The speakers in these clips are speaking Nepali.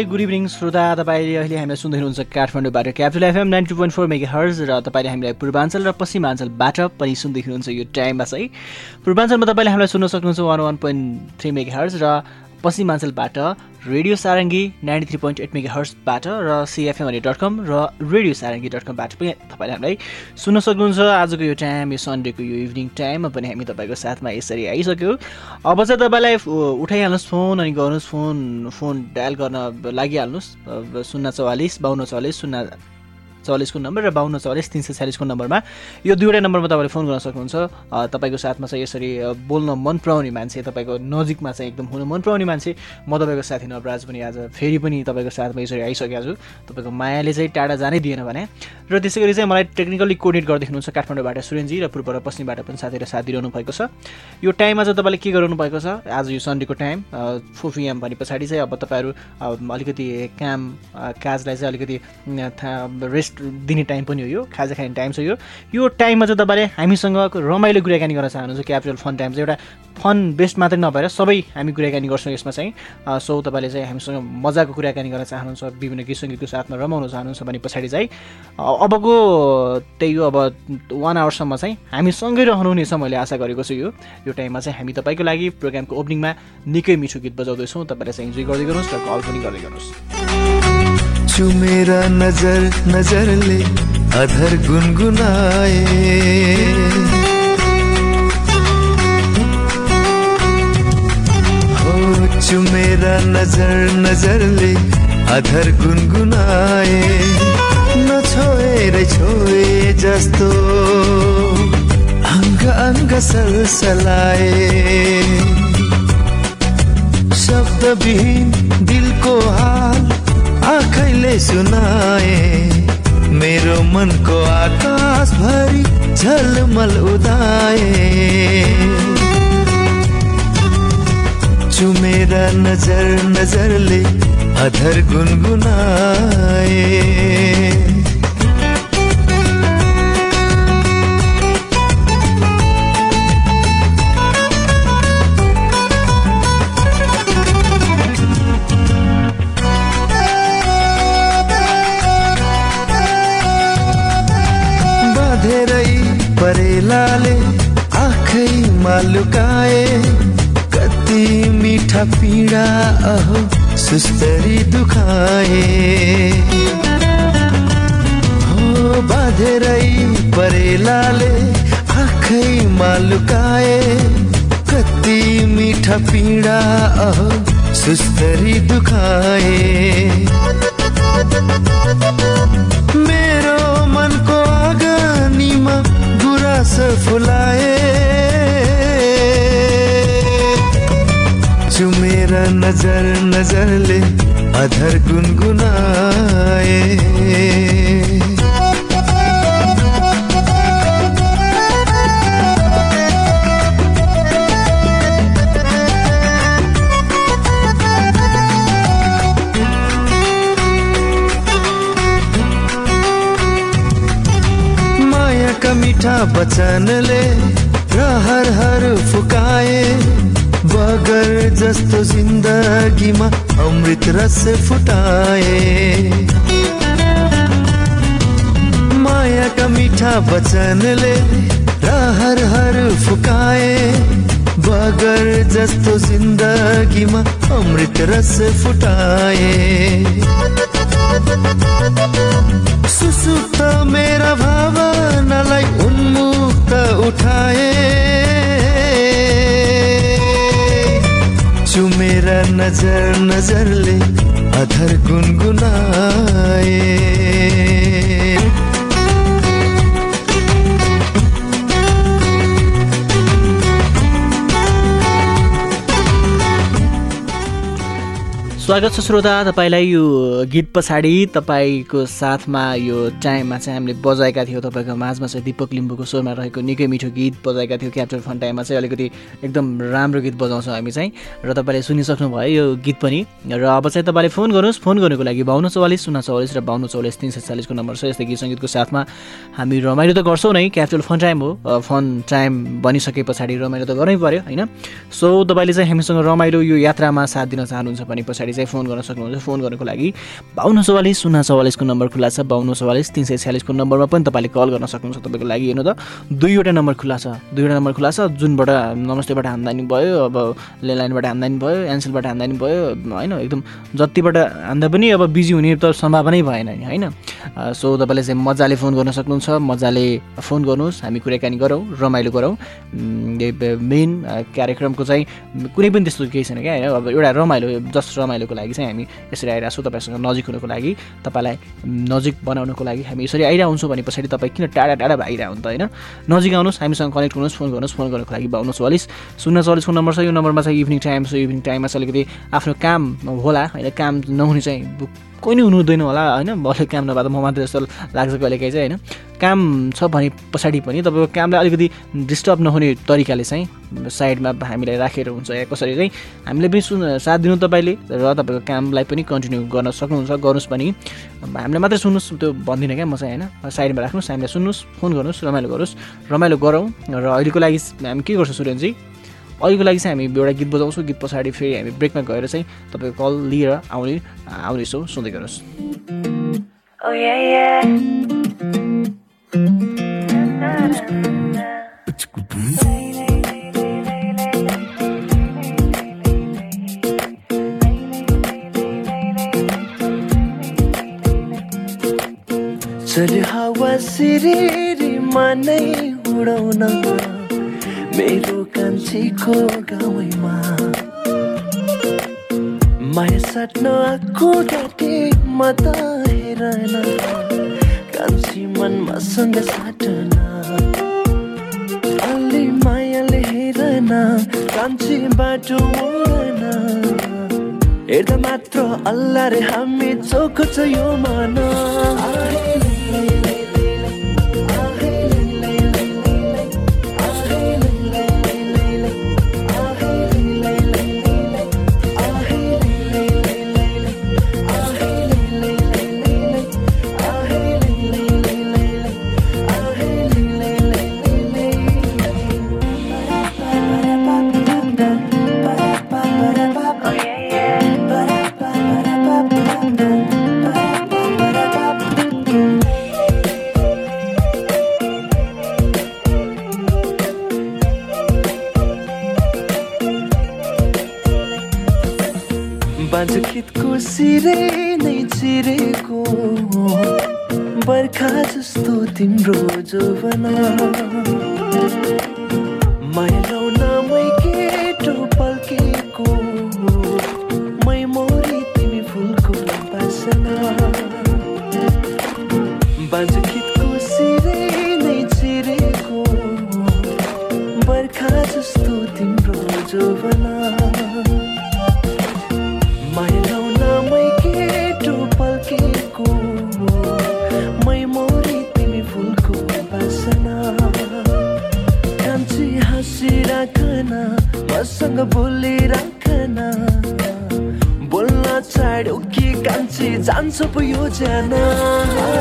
नमस्ते गुड इभिनिङ श्रोता तपाईँले अहिले हामीलाई सुन्दै हुनुहुन्छ काठमाडौँबाट Capital FM ninety point four megahertz र तपाईँले हामीलाई पूर्वाञ्चल र पश्चिमाञ्चलबाट पनि सुन्दै हुनुहुन्छ यो टाइममा चाहिँ। पूर्वाञ्चलमा तपाईँले हामीलाई सुन्न सक्नुहुन्छ one one point three megahertz र पश्चिमाञ्चलबाट radio Sarangi ninety three point eight mega हर्सबाट र सिएफएमहरू डट कम र रेडियो सारङ्गी डट कमबाट पनि तपाईँले हामीलाई सुन्न सक्नुहुन्छ। आजको यो टाइम यो सन्डेको यो इभिनिङ टाइममा पनि हामी तपाईँको साथमा यसरी आइसक्यो। अब चाहिँ तपाईँलाई उठाइहाल्नुहोस् फोन अनि गर्नुहोस् फोन फोन डायल गर्न लागिहाल्नुहोस्। शून्य चौवालिस बाहन्न चौवालिस शून्य चौलिसको नम्बर र बाहन्न चौलिस तिन सय चालिसको नम्बरमा। यो दुईवटा नम्बरमा तपाईँले फोन गर्न सक्नुहुन्छ। तपाईँको साथमा चाहिँ यसरी बोल्न मन पराउने मान्छे तपाईँको नजिकमा चाहिँ एकदम हुन मन पराउने मान्छे। म तपाईँको साथी नवराज पनि आज फेरि पनि तपाईँको साथमा यसरी आइसकेको छु। तपाईँको मायाले चाहिँ टाढा जानै दिएन भने। र त्यसै गरी चाहिँ मलाई टेक्निकली कोर्डिनेट गर्दै हुनुहुन्छ काठमाडौँबाट सुरेनजी र पूर्व र पश्चिमबाट पनि साथीहरू साथ दिइरहनु भएको छ। यो टाइममा चाहिँ तपाईँले के गराउनु भएको छ? आज यो सन्डेको टाइम फोर पिएम भने पछाडि चाहिँ अब तपाईँहरू अलिकति काम काजलाई चाहिँ अलिकति रेस्ट रेस्ट दिने टाइम पनि हो यो खाजा खाने टाइम छ यो। यो टाइममा चाहिँ तपाईँले हामीसँग रमाइलो कुराकानी गर्न चाहनुहुन्छ क्यापिटल फन टाइम चाहिँ एउटा फन बेस्ट मात्रै नभएर सबै हामी कुराकानी गर्छौँ यसमा चाहिँ। सो तपाईँले चाहिँ हामीसँग मजाको कुराकानी गर्न चाहनुहुन्छ विभिन्न गीत सङ्गीतको साथमा रमाउन चाहनुहुन्छ भने पछाडि चाहिँ। अबको त्यही हो अब वान आवरसम्म चाहिँ हामी सँगै रहनुहुनेछ मैले आशा गरेको छु यो। यो टाइममा चाहिँ हामी तपाईँको लागि प्रोग्रामको ओपनिङमा निकै मिठो गीत बजाउँदैछौँ। तपाईँले चाहिँ इन्जोय गर्दै गर्नुहोस् र कल पनि गर्दै गर्नुहोस् छु मेरा नजर नजरले अधर गुनगुनाए। छु मेरा नजर नजरले अधर गुनगुनाए। नछोएर छोए जस्तो। अङ्ग अङ्ग सलसलाए। शब्दविहीन दिलको हाल आँखैले सुनाए। मेरो मनको आकाश भरि झलमल उदाए। चुमेरा नजर नजरले अधर गुनगुनाए। परेलाले आँखैमा लुकाए कति मिठा पीडा अहो सुस्तरी दुखाए। हो बाँधेरै परेलाले आँखैमा लुकाए कति मिठा पीडा अहो सुस्तरी दुखाए। फुलाए चुमेर नजर नजरले अधर गुनगुनाए। मिठा वचनले रहरहरू फुकाए। बगर जस्तो जिन्दगीमा अमृत रस फुटाए। मायाका मिठा वचनले रहरहरू फुकाए। बगर जस्तो जिन्दगीमा अमृत रस फुटाए। सुसुप्त मेरा भावनालाई उन्मुक्त उठाए। चुमेरा नजर नजरले अधर गुनगुनाए। स्वागत छ श्रोता तपाईँलाई यो गीत पछाडि तपाईँको साथमा यो टाइममा चाहिँ हामीले बजाएका थियौँ। तपाईँको माझमा चाहिँ दिपक लिम्बूको स्वरमा रहेको निकै मिठो गीत बजाएका थियौँ। क्याप्चर फन टाइममा चाहिँ अलिकति एकदम राम्रो गीत बजाउँछौँ हामी चाहिँ। र तपाईँले सुनिसक्नुभयो यो गीत पनि। र अब चाहिँ तपाईँले फोन गर्नुहोस्। फोन गर्नुको लागि बाहन्न चौवालिस शून्य चौवालिस र बाहन्न चौवालिस तिन सय चालिसको नम्बर छ। यस्तै गीत सङ्गीतको साथमा हामी रमाइलो त गर्छौँ नै। क्याप्चर फन टाइम हो। फन टाइम बनिसके पछाडि रमाइलो त गर्नै पऱ्यो होइन? सो तपाईँले चाहिँ हामीसँग रमाइलो यो यात्रामा साथ दिन चाहनुहुन्छ भने पछाडि चाहिँ फोन गर्न सक्नुहुन्छ। फोन गर्नको लागि बाहन्न चौवालिस शून्य चौवालिसको नम्बर खुला छ। बाहन्न चौवालिस तिन सय छ्यालिसको नम्बरमा पनि तपाईँले कल गर्न सक्नुहुन्छ तपाईँको लागि। हेर्नु त दुईवटा नम्बर खुला छ। दुईवटा नम्बर खुला छ जुनबाट नमस्तेबाट हान्दानी भयो अब ल्यान्डलाइनबाट हान्दानी भयो एनसेलबाट हान्दानी भयो होइन एकदम जतिबाट हान्दा पनि अब बिजी हुने त सम्भावनै भएन नि होइन? सो तपाईँले चाहिँ मजाले फोन गर्न सक्नुहुन्छ मजाले फोन गर्नुहोस् हामी कुराकानी गरौँ रमाइलो गरौँ। मेन कार्यक्रमको चाहिँ कुनै पनि त्यस्तो केही छैन क्या होइन? अब एउटा रमाइलो जस्ट रमाइलोको लागि चाहिँ हामी यसरी आइरहेको छौँ तपाईँसँग नजिक हुनुको लागि तपाईँलाई नजिक बनाउनुको लागि हामी यसरी आइरहन्छौँ भने पछाडि तपाईँ किन टाढा टाढा भइरह त होइन? नजिक आउनुहोस् हामीसँग कनेक्ट गर्नुहोस् फोन गर्नुहोस् फोन गर्नुको लागि बाउनु चौवालिस शून्य चौवालिसको नम्बर छ यो नम्बरमा चाहिँ इभिनिङ टाइम छ इभिनिङ टाइममा चाहिँ अलिकति आफ्नो काम होला होइन? काम नहुने चाहिँ कोही नै हुनु हुँदैन होला होइन? भले काम नभए त म मात्रै जस्तो लाग्छ कहिलेकाहीँ चाहिँ होइन? काम छ भने पछाडि पनि तपाईँको कामलाई अलिकति डिस्टर्ब नहुने तरिकाले चाहिँ साइडमा हामीलाई राखेर हुन्छ। या कसरी चाहिँ हामीले पनि सुन साथ दिनु तपाईँले र तपाईँको कामलाई पनि कन्टिन्यू गर्न सक्नुहुन्छ गर्नुहोस् पनि। हामीलाई मात्रै सुन्नुहोस् त्यो भन्दिनँ क्या म चाहिँ होइन? साइडमा राख्नुहोस् हामीलाई सुन्नुहोस् फोन गर्नुहोस् रमाइलो गरोस् रमाइलो गरौँ र अहिलेको लागि हामी के गर्छौँ सुरेनजी अहिलेको लागि चाहिँ हामी एउटा गीत बजाउँछौँ। गीत पछाडि फेरि हामी ब्रेकमा गएर चाहिँ तपाईँको कल लिएर आउने आउनेछौँ सुन्दै गर्नुहोस् oh, चल्यो हावा सिरिमा नै उडाउन। मेरो कान्छीको गाउँमा माया साट्न आएको घाटे म त हेरन कान्छी मनमा सँग साटन अलि मायाले हेरन कान्छी बाटो मोडन हेर्दा मात्र अल्लाह रे हामी चोखो छ यो मन आज खेतको सिरे नै चिरेको बर्खा जस्तो तिम्रो जोबना माया नै केटो पल्के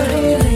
नमस्कार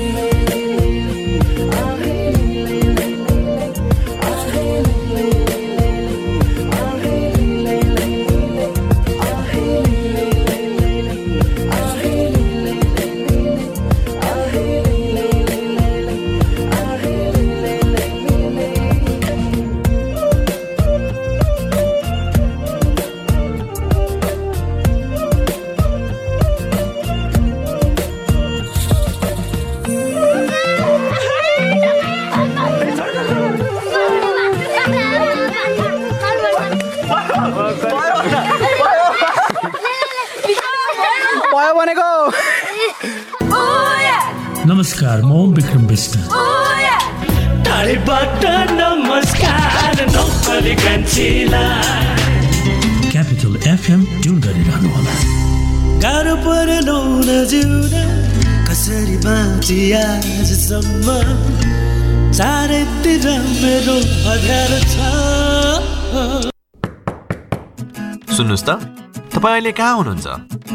नमस्कार क्यापिटल एफएम ट्युन गरिरहनु होला। गाह्रो परेन जिउन कसरी बाँची आजसम्म? चारैतिर मेरो अध्यार छ। सुन्नुहोस् त तपाईँ अहिले कहाँ हुनुहुन्छ?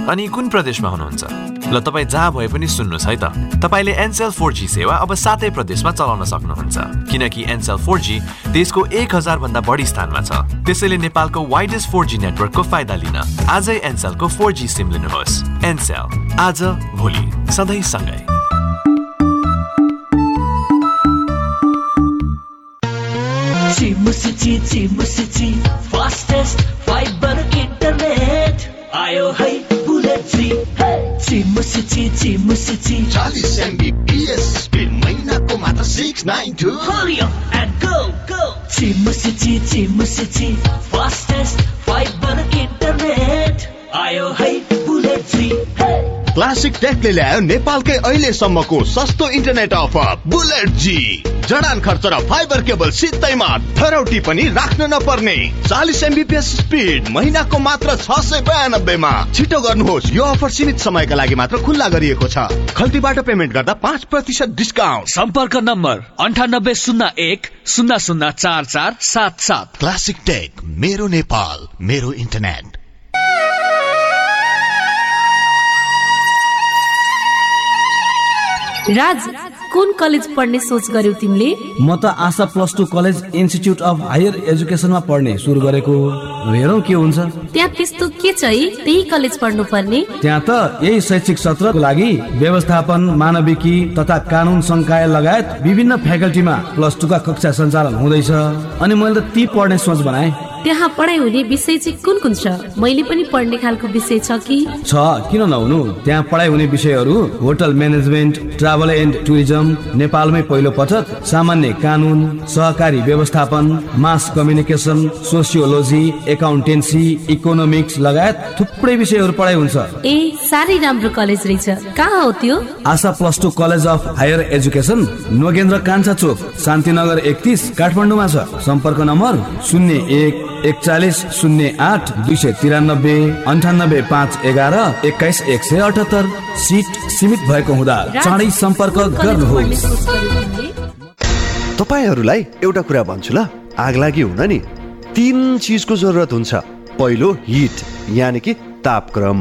अनि कुन प्रदेशमा हुनुहुन्छ? ल तपाईँ जहाँ भए पनि सुन्नुहोस् है त। तपाईँले एनसेल फोर जी सेवा अब सातै प्रदेशमा चलाउन सक्नुहुन्छ। किनकि एनसेल फोर जी देशको एक हजार भन्दा बढी स्थानमा छ। त्यसैले नेपालको वाइडेस्ट फोर जी नेटवर्कको फाइदा लिन आजै एनसेलको फोर जी सिम लिनुहोस्। एनसेल आज भोलि सधैँ सँगै। चिमुसी ची चिमुसी ची फास्टेस्ट फाइबर इन्टरनेट आयो है। चिमुसी ची चिमुसी ची चालिस एमबिपिएस स्पिड महिनाको मात्र six nine two Hurry up and go, go! चिमुसी ची चिमुसी ची फास्टेस्ट फाइबर इन्टरनेट आयो है क्लासिक टेकले ल्यायो नेपालकै अहिलेसम्मको सस्तो इन्टरनेट अफर बुलेट जी जडान खर्च र फाइबर केबल सित्तैमा धरौटी पनि राख्न नपर्ने। चालिस एमबिपिएस स्पिड महिनाको मात्र छ सय बयानब्बेमा। छिटो गर्नुहोस् यो अफर सीमित समयका लागि मात्र खुल्ला गरिएको छ। खल्तीबाट पेमेन्ट गर्दा पाँच प्रतिशत डिस्काउन्ट सम्पर्क नम्बर अन्ठानब्बे शून्य एक शून्य शून्य चार चार सात सात। क्लासिक टेक मेरो नेपाल मेरो इन्टरनेट राज कुन कलेज पढ्ने सोच गर्यौ तिमीले? म त Asha plus two college institute of higher एजुकेसनमा पढ्ने सुरु गरेको हेरौँ के हुन्छ। त्यहाँ त्यस्तो के छ है? त्यही कलेज पढ्नु पर्ने त्यहाँ त यही शैक्षिक सत्रको लागि व्यवस्थापन मानविकी तथा कानुन संकाय लगायत विभिन्न फ्याकल्टीमा प्लस टूका कक्षा सञ्चालन हुँदैछ। अनि मैले त ती पढ्ने सोच बनाएँ। त्यहाँ पढाइ हुने विषय चाहिँ कुन कुन छ? मैले पनि पढ्ने खालको विषय छ कि? छ। किन नहुनु? त्यहाँ पढाइ हुने विषयहरू hotel management travel and tourism नेपालमै पहिलो पटक सामान्य कानुन सहकारी व्यवस्थापन mass communication sociology accountancy economics लगायत थुप्रै विषयहरू पढाइ हुन्छ। ए साह्रै राम्रो कलेज रहेछ। कहाँ हो त्यो? Asha plus two college of higher education Nogendra Kancha Chowk Shantinagar एकतिस काठमाडौँमा छ। सम्पर्क नम्बर शून्य एक एकचालिस शून्य आठ दुई सय तिरानब्बे अन्ठानब्बे पाँच एघार एक्काइस एक सय अठहत्तर सिट सीमित भएको हुँदा चाँडै सम्पर्क गर्नुहोस्? तपाईँहरूलाई एउटा कुरा भन्छु ल। आग लागि हुन नि। तिन चिजको जरुरत हुन्छ। पहिलो हिट यानि कि तापक्रम।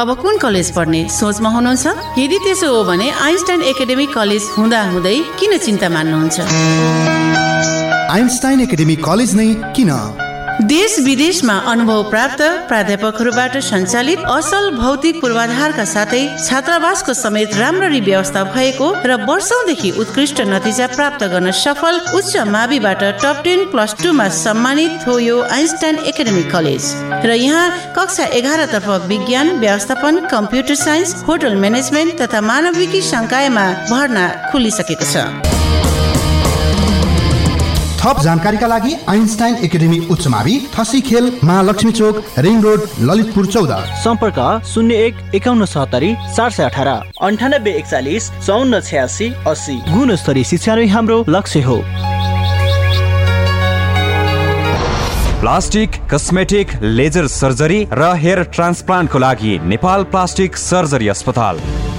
अब कुन कलेज पढ्ने? सोचमा हुनुहुन्छ? यदि त्यसो हो भने आइन्स्टाइन एकाडेमी कलेज हुँदा हुँदै किन चिन्ता मान्नुहुन्छ? आइन्स्टाइन एकाडेमी कलेज नै किन? देश विदेशमा अनुभव प्राप्त प्राध्यापकहरूबाट सञ्चालित असल भौतिक पूर्वाधारका साथै छात्रावासको समेत राम्ररी व्यवस्था भएको र वर्षौंदेखि उत्कृष्ट नतिजा प्राप्त गर्न सफल उच्च माविबाट टप टेन प्लस टूमा सम्मानित हो यो आइन्स्टाइन एकाडेमी कलेज। र यहाँ कक्षा एघारतर्फ विज्ञान व्यवस्थापन कम्प्युटर साइन्स होटल म्यानेजमेन्ट तथा मानविकी संकायमा भर्ना खुलिसकेको छ। थप जानकारीका लागि आइन्स्टाइन एकाडेमी उच्च मावि थसी खेल महालक्ष्मी चोक रिङ रोड ललितपुर चौध। सम्पर्क शून्य एक एकाउन्न सत्तरी चार सय अठार अन्ठानब्बे एकचालिस चौन्न छ्यासी अस्सी। गुणस्तरीय शिक्षा नै हाम्रो लक्ष्य हो। प्लास्टिक कस्मेटिक लेजर सर्जरी र हेयर ट्रान्सप्लान्टको लागि नेपाल प्लास्टिक सर्जरी अस्पताल।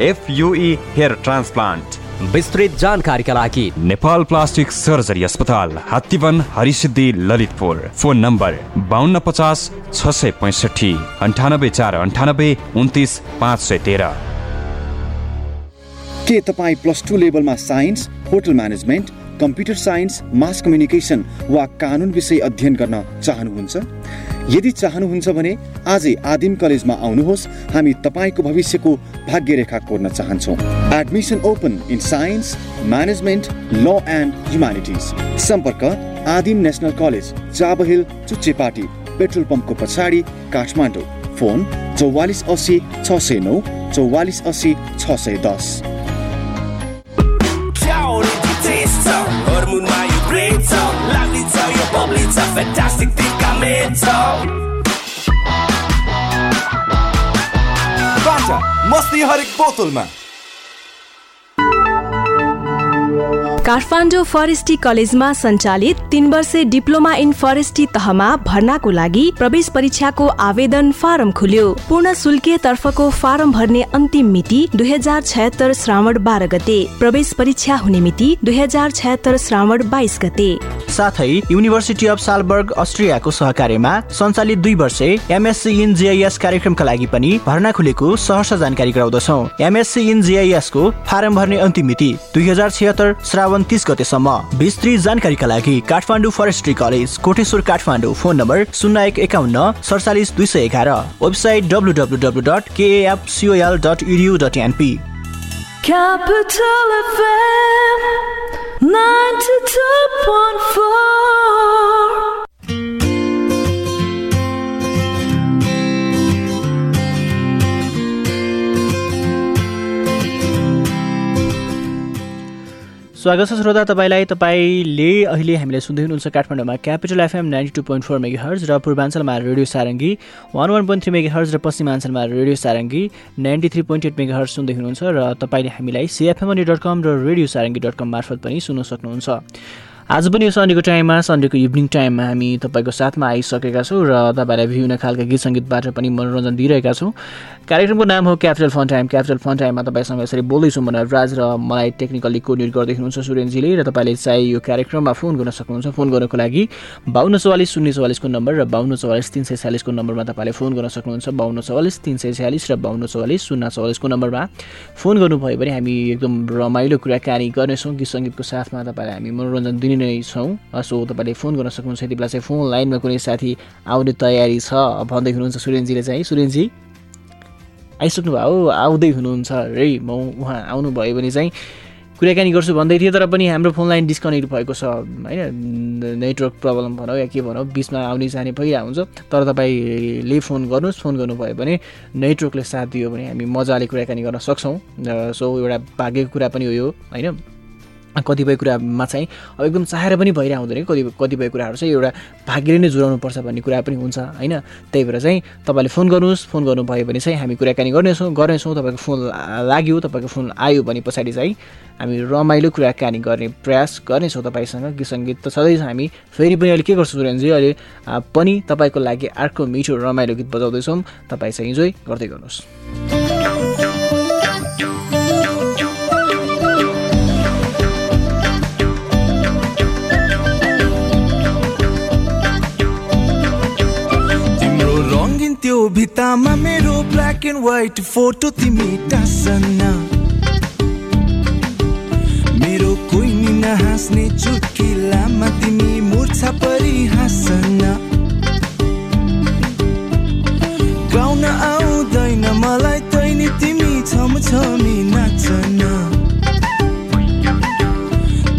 एफयुई हेयर ट्रान्सप्लान्ट विस्तृत जानकारीका लागि नेपाल प्लास्टिक सर्जरी अस्पताल हात्तीवन हरिसिद्धि ललितपुर। फोन नम्बर बाहन्न पचास छ सय पैँसठी अन्ठानब्बे चार अन्ठानब्बे उन्तिस पाँच सय तेह्र। के तपाईँ प्लस टू लेभलमा science hotel management computer science mass communication वा कानुन विषय अध्ययन गर्न चाहनुहुन्छ? यदि चाहनुहुन्छ भने आजै आदिम कलेजमा आउनुहोस्। हामी तपाईँको भविष्यको भाग्यरेखा कोर्न चाहन्छौँ। Admission open in science management law and humanities सम्पर्क Adim national college Chabahil Chuchchepati petrol पम्पको पछाडि काठमाडौँ। फोन चौवालिस असी छ सय नौ चौवालिस असी छ सय दस। Hormonma ju bryter Landligt jag bobblitzer Fantastic diameter बाटा मस्ती हरेक बोतलमा काठमाडौँ फरेस्टी कलेजमा सञ्चालित तीन वर्षे डिप्लोमा इन फरेस्टी तहमा भर्नाको लागि प्रवेश परीक्षाको आवेदन फारम खुल्यो। पूर्ण शुल्के तर्फको फारम भर्ने अन्तिम मिति दुई हजार छयत्तर श्रावण बाह्र गते। प्रवेश परीक्षा हुने मिति दुई हजार छयत्तर श्रावण बाइस गते। साथै युनिभर्सिटी अफ सालबर्ग अस्ट्रियाको सहकार्यमा सञ्चालित दुई वर्षे एमएससी इन जिआइएस कार्यक्रमका लागि पनि भर्ना खुलेको सहर्ष जानकारी गराउँदछौ। एमएससी इन जिआइएस को फारम भर्ने अन्तिम मिति दुई हजार छिहत्तर श्रावण तिस गतेसम्म। विस्तृत जानकारीका लागि Kathmandu forestry college Koteshwor Kathmandu phone number शून्य एक एकाउन्न सडचालिस दुई सय एघार। Website W W W dot KFCOL dot EDU dot NP Capital FM 92.4 स्वागत छ श्रोता तपाईँलाई तपाईँले अहिले हामीलाई सुन्दै हुनुहुन्छ काठमाडौँमा Capital FM ninety two point four megahertz र पूर्वाञ्चलमा radio Sarangi one one point three megahertz र पश्चिमाञ्चलमा radio Sarangi ninety three point eight megahertz सुन्दै हुनुहुन्छ र तपाईँले हामीलाई सिएफएमनी डट कम र रेडियो सारङ्गी डट कम मार्फत पनि सुन्न सक्नुहुन्छ। आज पनि यो सन्डेको टाइममा सन्डेको इभिनिङ टाइममा हामी तपाईँको साथमा आइसकेका छौँ र तपाईँलाई विभिन्न खालका गीत सङ्गीतबाट पनि मनोरञ्जन दिइरहेका छौँ। कार्यक्रमको नाम हो Capital fun time Capital fun टाइममा तपाईँसँग यसरी बोल्दैछौँ भनेर राज र मलाई टेक्निकल्ली कोर्डिनेट गर्दै हुनुहुन्छ सुरेनजीले र तपाईँले चाहिँ यो कार्यक्रममा फोन गर्न सक्नुहुन्छ। फोन गर्नको लागि बाहन्न चौवालिस शून्य चौवालिसको नम्बर र बाहन्न चौवालिस तिन सय छ्यालिसको नम्बरमा तपाईँले फोन गर्न सक्नुहुन्छ। बाहन्न चौवालिस तिन सय छ्यालिस र बाहन्न चौवालिस शून्य चौवालिसको नम्बरमा फोन गर्नुभयो भने हामी एकदम रमाइलो कुराकानी गर्नेछौँ। गीत सङ्गीतको साथमा तपाईँलाई हामी मनोरञ्जन दिने नै छौँ। सो तपाईँले फोन गर्न सक्नुहुन्छ। यति बेला चाहिँ फोन लाइनमा कुनै साथी आउने तयारी छ? भन्दै हुनुहुन्छ सुरेनजीले चाहिँ। सुरेनजी आइसक्नु भयो? आउँदै हुनुहुन्छ है म उहाँ आउनुभयो भने चाहिँ कुराकानी गर्छु भन्दै थिएँ तर पनि हाम्रो फोन लाइन डिस्कनेक्ट भएको छ। होइन नेटवर्क प्रब्लम भनौँ या के भनौँ बिचमा आउने जाने भइरहेको हुन्छ तर तपाईँले फोन गर्नुहोस्। फोन गर्नुभयो भने नेटवर्कले साथ दियो भने हामी मजाले कुराकानी गर्न सक्छौँ। सो एउटा भाग्यको कुरा पनि हो यो। होइन? कतिपय कुरामा चाहिँ अब एकदम चाहेर पनि भइरहेको हुँदैन कति कतिपय कुराहरू चाहिँ एउटा भाग्यले नै जुराउनुपर्छ भन्ने कुरा पनि हुन्छ होइन? त्यही भएर चाहिँ तपाईँले फोन गर्नुहोस् फोन गर्नुभयो भने चाहिँ हामी कुराकानी गर्नेछौँ गर्नेछौँ तपाईँको फोन लाग्यो तपाईँको फोन आयो भने पछाडि चाहिँ हामी रमाइलो कुराकानी गर्ने प्रयास गर्नेछौँ तपाईँसँग। गीत सङ्गीत त छँदैछ हामी। फेरि पनि अहिले के गर्छौँ सुरेनजी? अहिले पनि तपाईँको लागि अर्को मिठो रमाइलो गीत बजाउँदैछौँ। तपाईँ चाहिँ इन्जोय गर्दै गर्नुहोस्। त्यो भित्तामा मेरो ब्ल्याक एन्ड व्हाइट फोटो तिमी टाँसन। मेरो कोही नहाँस्ने चुटकिलामा तिमी मुर्छा परि हाँसन। गाउन आउँदैन मलाई तैनी तिमी छम छमी नाचन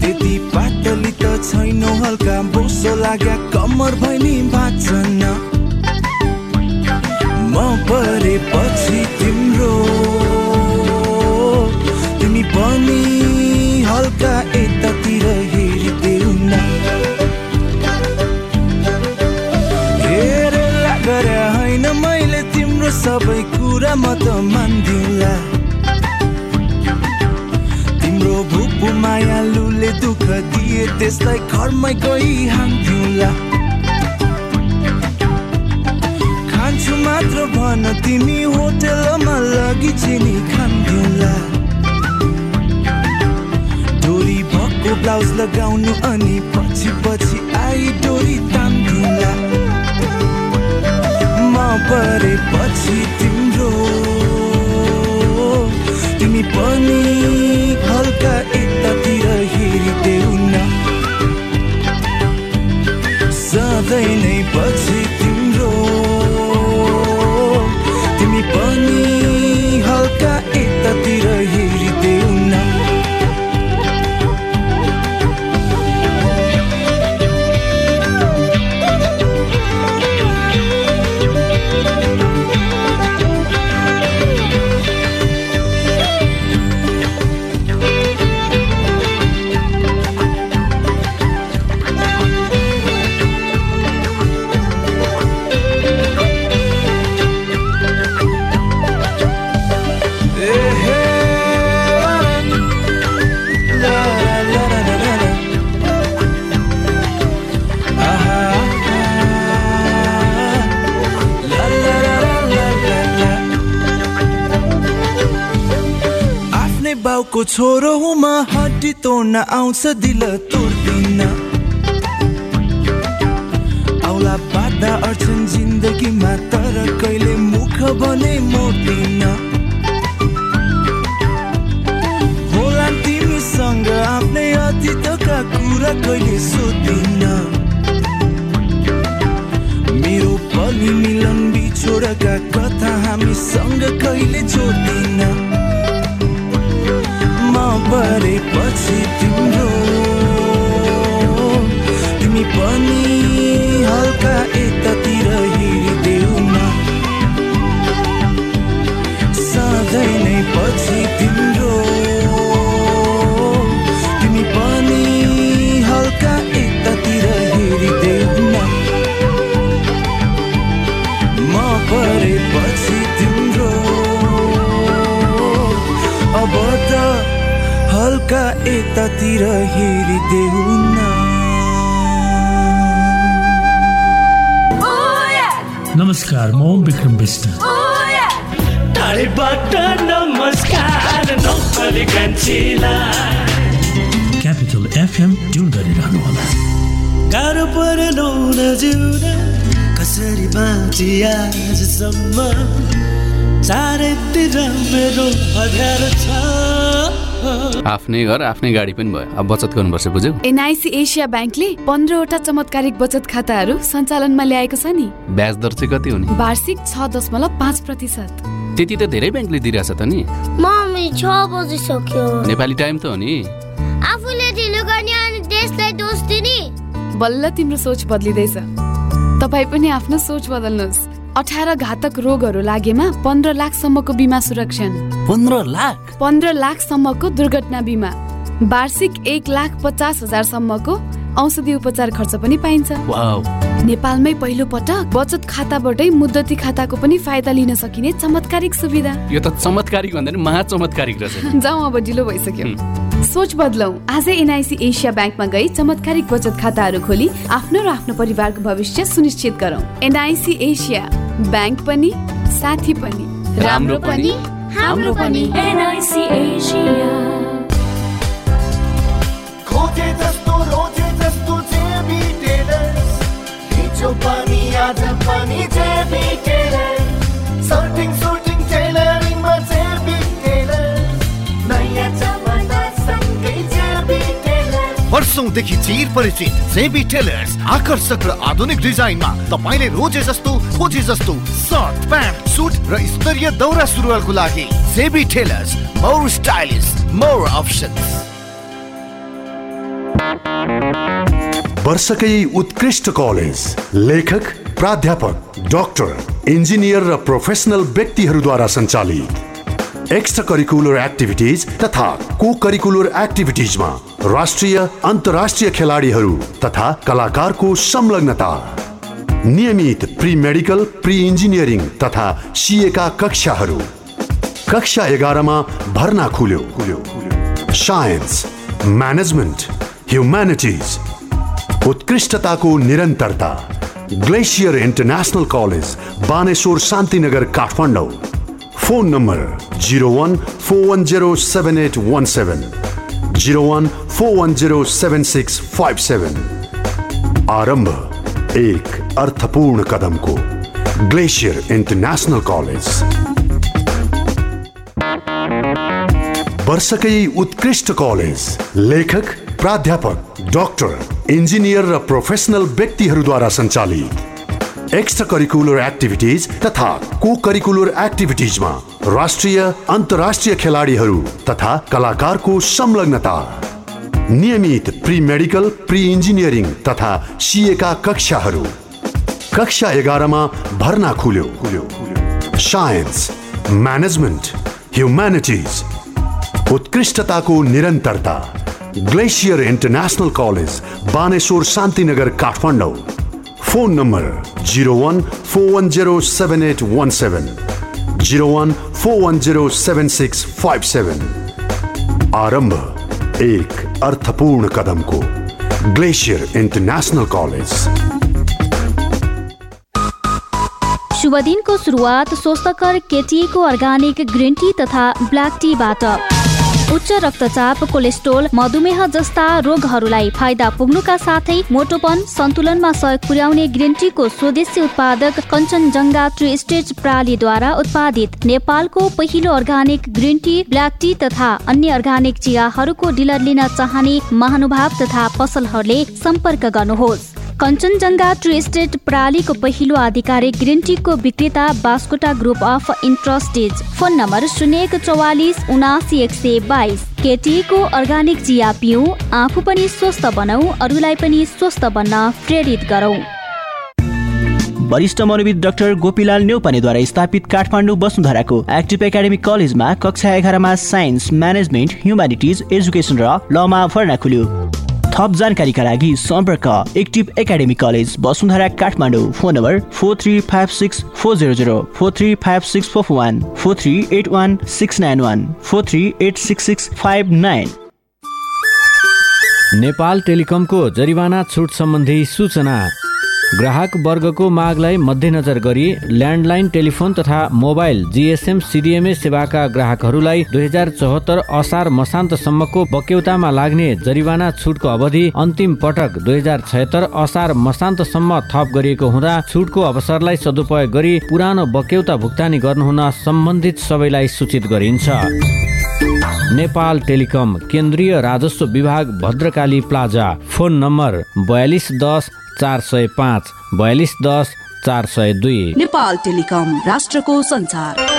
त्यति पातली त छैनौ हल्का बोसो लाग्या त्यसलाई घरमै गई खान्छु मात्र भन तिमी होटलमा लगी चिनी खान्दिउला डोरी भएको ब्लाउज लगाउनु अनि पछि पछि आई डोरी तान्दिउला म परेपछि तिम्रो तिमी पनि हल्का सधैँ नै पछि बाउको छोरो हुँ म हड्डी तोड्न आउँछ दिल तोड्दिन। औला बाधा अड्छन् जिन्दगीमा तर कहिले मुख भने मोड्दिन। होला तिमीसँग आफ्नै अतीतका कुरा कहिले सोध्दिन मेरो पली मिलन बिछोडका कथा हामीसँग कहिले जोड्दिन। परेपछि तिम्रो तिमी पनि हल्का हल्का यतातिर हेरिदेऊ न नमस्कार म ओम विक्रम विष्ट। टाढेबाट नमस्कार नौकरी कान्छीलाई क्यापिटल एफएम ट्युन गरिरहनु होला। गाह्रो परेन जिउन कसरी बाँची आजसम्म? चारैतिर मेरो अध्यारो छ। आफ्नै घर आफ्नै गाडी पनि भयो। अब बचत गर्नुपर्छ बुझ्यौ। एनआइसी एसिया ब्याङ्कले पन्ध्रवटा चमत्कारिक बचत खाताहरू सञ्चालनमा ल्याएको छ नि। ब्याज दर चाहिँ कति हुने वार्षिक छ दशमलव पाँच प्रतिशत। त्यति त धेरै ब्याङ्कले दिइरहेछ त नि। मम्मी छ बजिसक्यो। नेपाली टाइम त हो नि। आफूले ढिलो गर्ने अनि देशलाई दोष दिने। बल्ल तिम्रो सोच बदलिँदैछ। तपाईँ पनि आफ्नो सोच बदल्नुहोस्। अठार घातक रोगहरू लागेमा पन्ध्र लाखसम्मको बिमा सुरक्षण। पन्ध्र लाख? पन्ध्र लाखसम्मको दुर्घटना बिमा। वार्षिक एक लाख पचास हजारसम्मको औषधि उपचार खर्च पनि पाइन्छ। नेपालमै पहिलो पटक बचत खाताबाटै मुद्दती खाताको पनि फाइदा लिन सकिने चमत्कारिक सुविधा। यो त चमत्कारिक भन्दा नि महाचमत्कारिक रहेछ जाउँ अब ढिलो भइसक्यो। सोच बदलौ। आजै एनआइसी एसिया ब्याङ्कमा गई चमत्कारिक बचत खाताहरू खोली आफ्नो र आफ्नो परिवारको भविष्य सुनिश्चित गरौँ। NIC Asia. ब्याङ्क पनि साथी पनि राम्रो पनि, हाम्रो पनि। NIC Asia. खोजे जस्तो रोजे जस्तो जेबी टेलर्स। हिजो पनि आज पनि जेबी टेलर्स। सर्टिङ वर्षौंदेखि चिर परिचित जेबी टेलर्स आकर्षक र आधुनिक डिजाइनमा तपाईँले रोजे जस्तो खोजे जस्तो सर्ट प्यान्ट सुट र स्तरीय दौरा सुरुवालको लागि JB tailors more stylish more options. वर्षकै उत्कृष्ट कलेज लेखक प्राध्यापक डाक्टर इन्जिनियर र प्रोफेसनल व्यक्तिहरूद्वारा सञ्चालित। एक्स्ट्रा करिकुलर एक्टिभिटिज तथा को करिकुलर एक्टिभिटिजमा राष्ट्रिय अन्तर्राष्ट्रिय खेलाडीहरू तथा कलाकारको संलग्नता। नियमित प्री मेडिकल प्री इन्जिनियरिङ तथा सिएका कक्षाहरू। कक्षा एघारमा भर्ना खुल्यो। साइन्स म्यानेजमेन्ट ह्युम्यानिटिज उत्कृष्टताको निरन्तरता। Glacier international college Baneshwar Shantinagar Kathmandu. Phone number zero one four one zero seven eight one seven zero one four one zero seven six five seven आरंभ एक अर्थपूर्ण कदमको ग्लेसियर इन्टरनेसनल कलेज वर्षकै उत्कृष्ट कलेज लेखक प्राध्यापक डाक्टर इन्जिनियर र प्रोफेसनल व्यक्तिहरूद्वारा सञ्चालित एक्स्ट्रा करिकुलर एक्टिभिटिज तथा को करिकुलर एक्टिभिटिजमा राष्ट्रिय अन्तर्राष्ट्रिय खेलाडीहरू तथा कलाकारको संलग्नता। नियमित प्री मेडिकल प्री इन्जिनियरिङ तथा सिएका कक्षाहरू। कक्षा एघारमा भर्ना खुल्यो। साइन्स म्यानेजमेन्ट ह्युम्यानिटिज उत्कृष्टताको निरन्तरता। Glacier international college Baneshwor Shantinagar Kathmandu. Phone number zero one four one zero seven eight one seven zero one four one zero seven six five seven आरंभ एक अर्थपूर्ण कदमको ग्लेसियर इन्टरनेसनल कलेज। शुभ दिनको सुरुवात स्वस्थकर केटीको अर्ग्यानिक ग्रिन टी तथा ब्ल्याक टीबाट उच्च रक्तचाप कोलेस्ट्रोल मधुमेह जस्ता रोगहरूलाई फाइदा पुग्नुका साथै मोटोपन सन्तुलनमा सहयोग पुर्याउने ग्रिन टीको स्वदेशी उत्पादक कञ्चनजङ्घा ट्री स्टेट प्रणालीद्वारा उत्पादित नेपालको पहिलो organic green tea black tea तथा अन्य अर्ग्यानिक चियाहरूको डिलर लिन चाहने महानुभाव तथा पसलहरूले सम्पर्क गर्नुहोस्। कञ्चनजङ्घा स्टेट प्रणालीको पहिलो आधिकारिक ग्रिन टीको विक्रेता बास्कोटा ग्रुप अफ इन्ट्रस्टेज। फोन नम्बर शून्य एक चौवालिस उनासी एक सय बाइस। केटीको अर्ग्यानिक चिया पिउ आफू पनि स्वस्थ बनाऊ अरूलाई पनि स्वस्थ बन्न प्रेरित गरौँ। वरिष्ठ मनोविद डाक्टर गोपीलाल न्यौपानेद्वारा स्थापित काठमाडौँ वसुन्धराको एक्टिभ एकाडेमी कलेजमा कक्षा एघारमा साइन्स म्यानेजमेन्ट ह्युम्यानिटिज एजुकेसन र लमा भर्ना खुल्यो। थप जानकारीका लागि सम्पर्क active academy college Basundhara Kathmandu phone number four three five six four zero zero four three five six four one four three eight one six nine one four three eight six six five nine. Nepal टेलिकमको जरिवाना छुट सम्बन्धी सूचना। ग्राहक वर्गको मागलाई मध्यनजर गरी ल्यान्डलाइन टेलिफोन तथा मोबाइल जिएसएम सिडिएमए सेवाका ग्राहकहरूलाई दुई हजार चौहत्तर असार मसान्तसम्मको बक्यौतामा लाग्ने जरिवाना छुटको अवधि अन्तिम पटक दुई हजार छयत्तर असार मसान्तसम्म थप गरिएको हुँदा छुटको अवसरलाई सदुपयोग गरी पुरानो बक्यौता भुक्तानी गर्नुहुन सम्बन्धित सबैलाई सूचित गरिन्छ। नेपाल टेलिकम केन्द्रीय राजस्व विभाग भद्रकाली प्लाजा। फोन नम्बर बयालिस दस चार सय पाँच बयालिस दस चार सय दुई। नेपाल टेलिकम राष्ट्रको संचार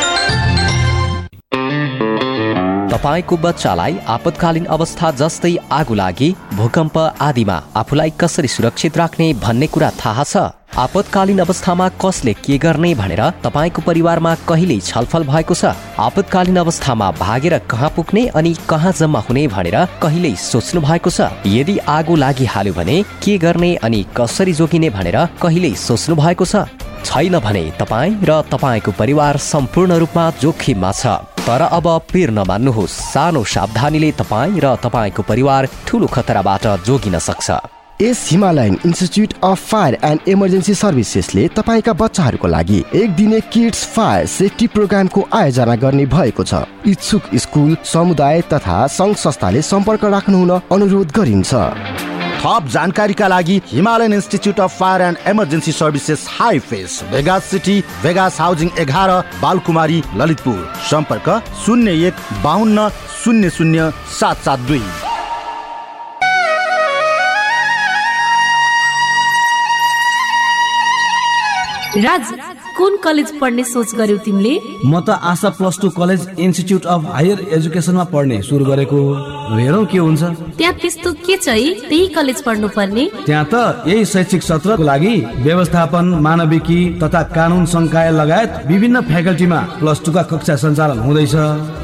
तपाईँको बच्चालाई आपतकालीन अवस्था जस्तै आगो लागि भूकम्प आदिमा आफूलाई कसरी सुरक्षित राख्ने भन्ने कुरा थाहा छ? आपतकालीन अवस्थामा कसले के गर्ने भनेर तपाईँको परिवारमा कहिल्यै छलफल भएको छ? आपतकालीन अवस्थामा भागेर कहाँ पुग्ने अनि कहाँ जम्मा हुने भनेर कहिल्यै सोच्नु भएको छ? यदि आगो लागिहाल्यो भने के गर्ने अनि कसरी जोगिने भनेर कहिल्यै सोच्नु भएको छ? छैन भने तपाईँ र तपाईँको परिवार सम्पूर्ण रूपमा जोखिममा छ। तर अब पिर नमान्नुहोस् सानो सावधानीले तपाईँ र तपाईँको परिवार ठुलो खतराबाट जोगिन सक्छ। यस Himalayan institute of fire and emergency सर्भिसेसले तपाईँका बच्चाहरूको लागि एक दिने किड्स फायर सेफ्टी प्रोग्रामको आयोजना गर्ने भएको छ। इच्छुक स्कुल समुदाय तथा सङ्घ संस्थाले सम्पर्क राख्नुहुन अनुरोध गरिन्छ। थप जानकारीका लागि Himalayan institute of fire and emergency services high face Vegas city Vegas housing एघार बालकुमारी ललितपुर। सम्पर्क शून्य एक बाहन्न शून्य शून्य सात सात दुई। राज कुन कलेज पढ्ने सोच गर्यौ तिमीले? म त Asha plus two college institute of higher एजुकेसनमा पढ्ने सुरु गरेको हेरौँ के हुन्छ। त्यहाँ त्यस्तो के छ है? त्यही कलेज पढ्नु पर्ने त्यहाँ त यही शैक्षिक सत्रको लागि व्यवस्थापन मानविकी तथा कानुन संकाय लगायत विभिन्न फ्याकल्टीमा प्लस टूका कक्षा सञ्चालन हुँदैछ।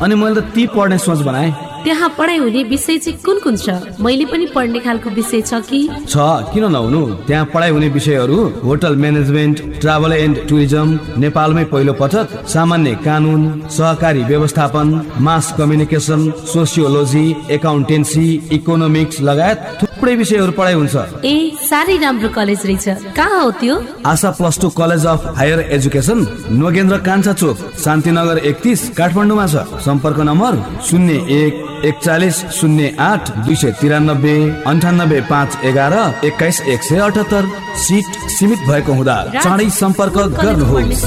अनि मैले त ती पढ्ने सोच बनाएँ। त्यहाँ पढाइ हुने विषय चाहिँ कुन कुन छ? मैले पनि पढ्ने खालको विषय छ कि? छ किन नहुनु? त्यहाँ पढाइ हुने विषयहरू hotel management travel and tourism नेपालमै पहिलो पटक सामान्य कानुन सहकारी व्यवस्थापन mass communication sociology accountancy economics लगायत थुप्रै विषयहरू पढाइ हुन्छ। ए साह्रै राम्रो कलेज रहेछ। कहाँ हो त्यो? Asha plus two college of higher education Nogendra Kancha Chowk Shantinagar एकतिस काठमाडौँमा छ। सम्पर्क नम्बर शून्य एक एकचालिस शून्य आठ दुई सय तिरानब्बे अन्ठानब्बे पाँच एघार एक्काइस एक सय अठहत्तर। सिट सीमित भएको हुँदा चाँडै सम्पर्क गर्नुहोस्।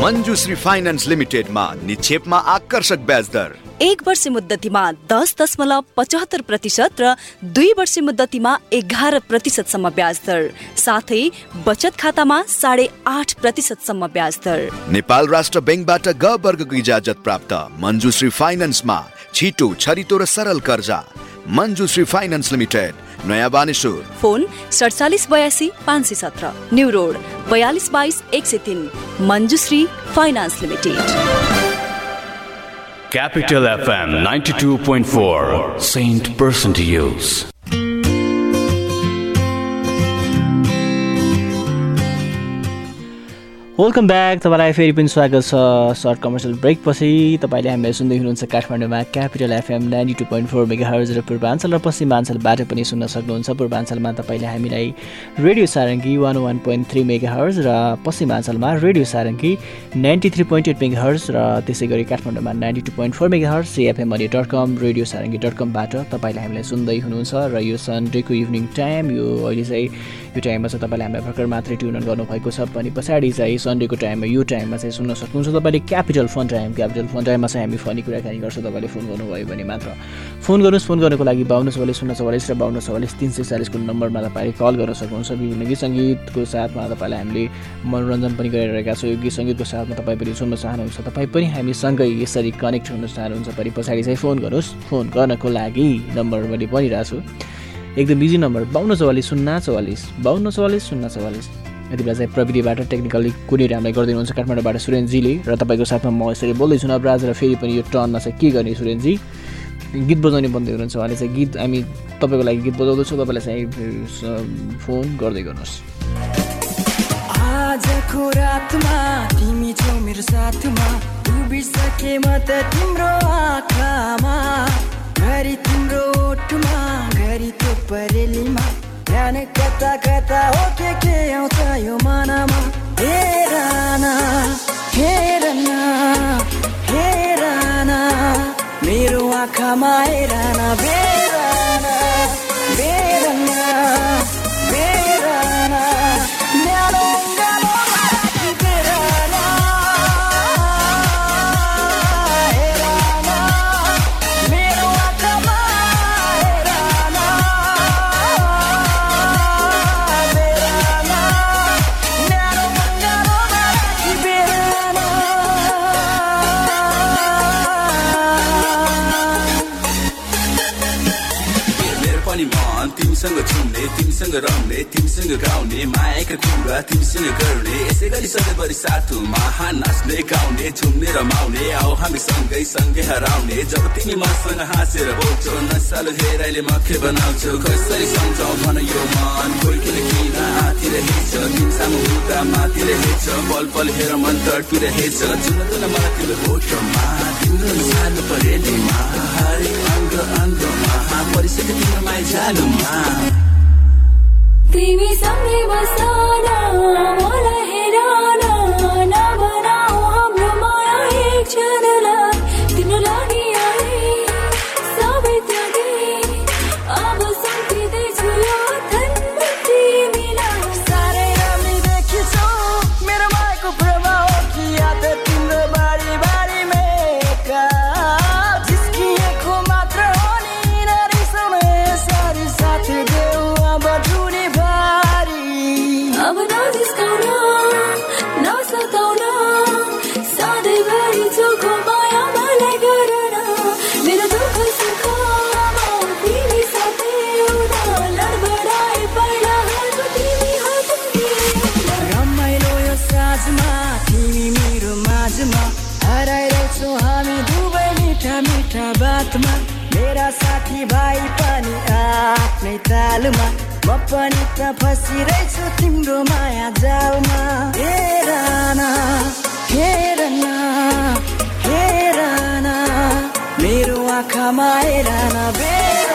मञ्जुश्री फाइनान्स लिमिटेडमा निक्षेपमा आकर्षक ब्याज दर एक वर्ष मुद्दतीमा दस दशमलव पचहत्तर प्रतिशत र दुई वर्ष मुद्दतीमा एघार प्रतिशतसम्म ब्याज दर। साथै बचत खातामा साढे आठ प्रतिशतसम्म ब्याज दर। नेपाल राष्ट्र ब्याङ्कबाट ग वर्गको इजाजत प्राप्त। मञ्जुश्री फाइनान्समा छिटो छरितो र सरल कर्जा। मञ्जुश्री फाइनान्स लिमिटेड नयाँ बानेश्वर। फोन सडचालिस बयासी पाँच सय सत्र। न्यु रोड बयालिस बाइस एक सय तिन। Manjushree finance limited. Capital FM 92.4, Saint Person to Use. Welcome back तपाईँलाई फेरि पनि स्वागत छ। सर्ट कमर्सियल ब्रेकपछि तपाईँले हामीलाई सुन्दै हुनुहुन्छ काठमाडौँमा Capital FM ninety two point four megahertz र पूर्वाञ्चल र पश्चिमाञ्चलबाट पनि सुन्न सक्नुहुन्छ। पूर्वाञ्चलमा तपाईँले हामीलाई radio Sarangi one one point three megahertz र पश्चिमाञ्चलमा radio Sarangi ninety three point eight megahertz र त्यसै गरी काठमाडौँमा ninety two point four megahertz CFM dot com radio Sarangi dot कमबाट तपाईँले हामीलाई सुन्दै हुनुहुन्छ। र यो सन्डेको इभिनिङ टाइम यो अहिले चाहिँ यो टाइममा चाहिँ तपाईँले हामीलाई भर्खर मात्रै ट्युन गर्नुभएको छ। भने पछाडि चाहिँ सन्डेको टाइममा यो टाइममा चाहिँ सुन्न सक्नुहुन्छ तपाईँले Capital fun time Capital fun टाइममा चाहिँ हामी फनी कुराकानी गर्छ तपाईँले फोन गर्नुभयो भने मात्र। फोन गर्नुहोस् फोन गर्नको लागि बाहन्न चौवालिस शून्य चौवालिस र बाहन्न चौवालिस तिन सय चालिसको नम्बरमा तपाईँले कल गर्न सक्नुहुन्छ। विभिन्न गीत सङ्गीतको साथमा तपाईँलाई हामीले मनोरञ्जन पनि गरिरहेका छौँ। यो गीत सङ्गीतको साथमा तपाईँ पनि सुन्न चाहनुहुन्छ। तपाईँ पनि हामीसँगै यसरी कनेक्ट हुन चाहनुहुन्छ। भने पछाडि चाहिँ फोन गर्नुहोस्। फोन गर्नको लागि नम्बर मैले भनिरहेको छु। एकदम बिजी नम्बर बाहन्न चौवालिस शून्य चौवालिस बाहन्न चौवालिस शून्य चौवालिस यति बेला चाहिँ प्रविधिबाट टेक्निकली कुरिएर हामीलाई गरिदिनुहुन्छ काठमाडौँबाट सुरेनजीले र तपाईँको साथमा म यसरी बोल्दैछु नवराज र फेरि पनि यो टर्नमा चाहिँ के गर्ने सुरेनजी? गीत बजाउने बन्दै हुनुहुन्छ भने चाहिँ गीत हामी तपाईँको लागि गीत बजाउँदैछौँ तपाईँलाई चाहिँ फोन गर्दै गर्नुहोस्। आजको रातमा तिमी छौ मेरो साथमा डुबिसके म त तिम्रो आँखामा। कता कता हो के के आउँछ यो मनमा हेर न हेर न हेर न मेरो आँखामा हेर न तिमीसँग रम्ने तिमीसँग गाउने मायाका कुरा तिमीसँग गर्ने यसै गरी सधैँभरि साथमा नाच्ने गाउने झुम्ने रमाउने आऊ हामी सँगै सँगै हराउने जब तिमी मसँग हाँसेर बोल्छौ नसालु हेराइले मखे बनाउँछौ कसरी सम्झाउ भन यो मन कोही किन किन आँतिरहेछ तिमी सामु हुँदा माथिरहेछ पल पल हेर मन तडपिरहेछ जुन मलाई तिम्रो होठमा तिम्रो सानो परेलीमा हरेक अङ्ग अङ्गमा परिसक्यो तिम्रो माया जानुमा तिमी सँगै बस्न मलाई तालमा म पनि त फसिरहेछु तिम्रो माया जालमा। हेर हेर हेर मेरो आँखामा हेर बेर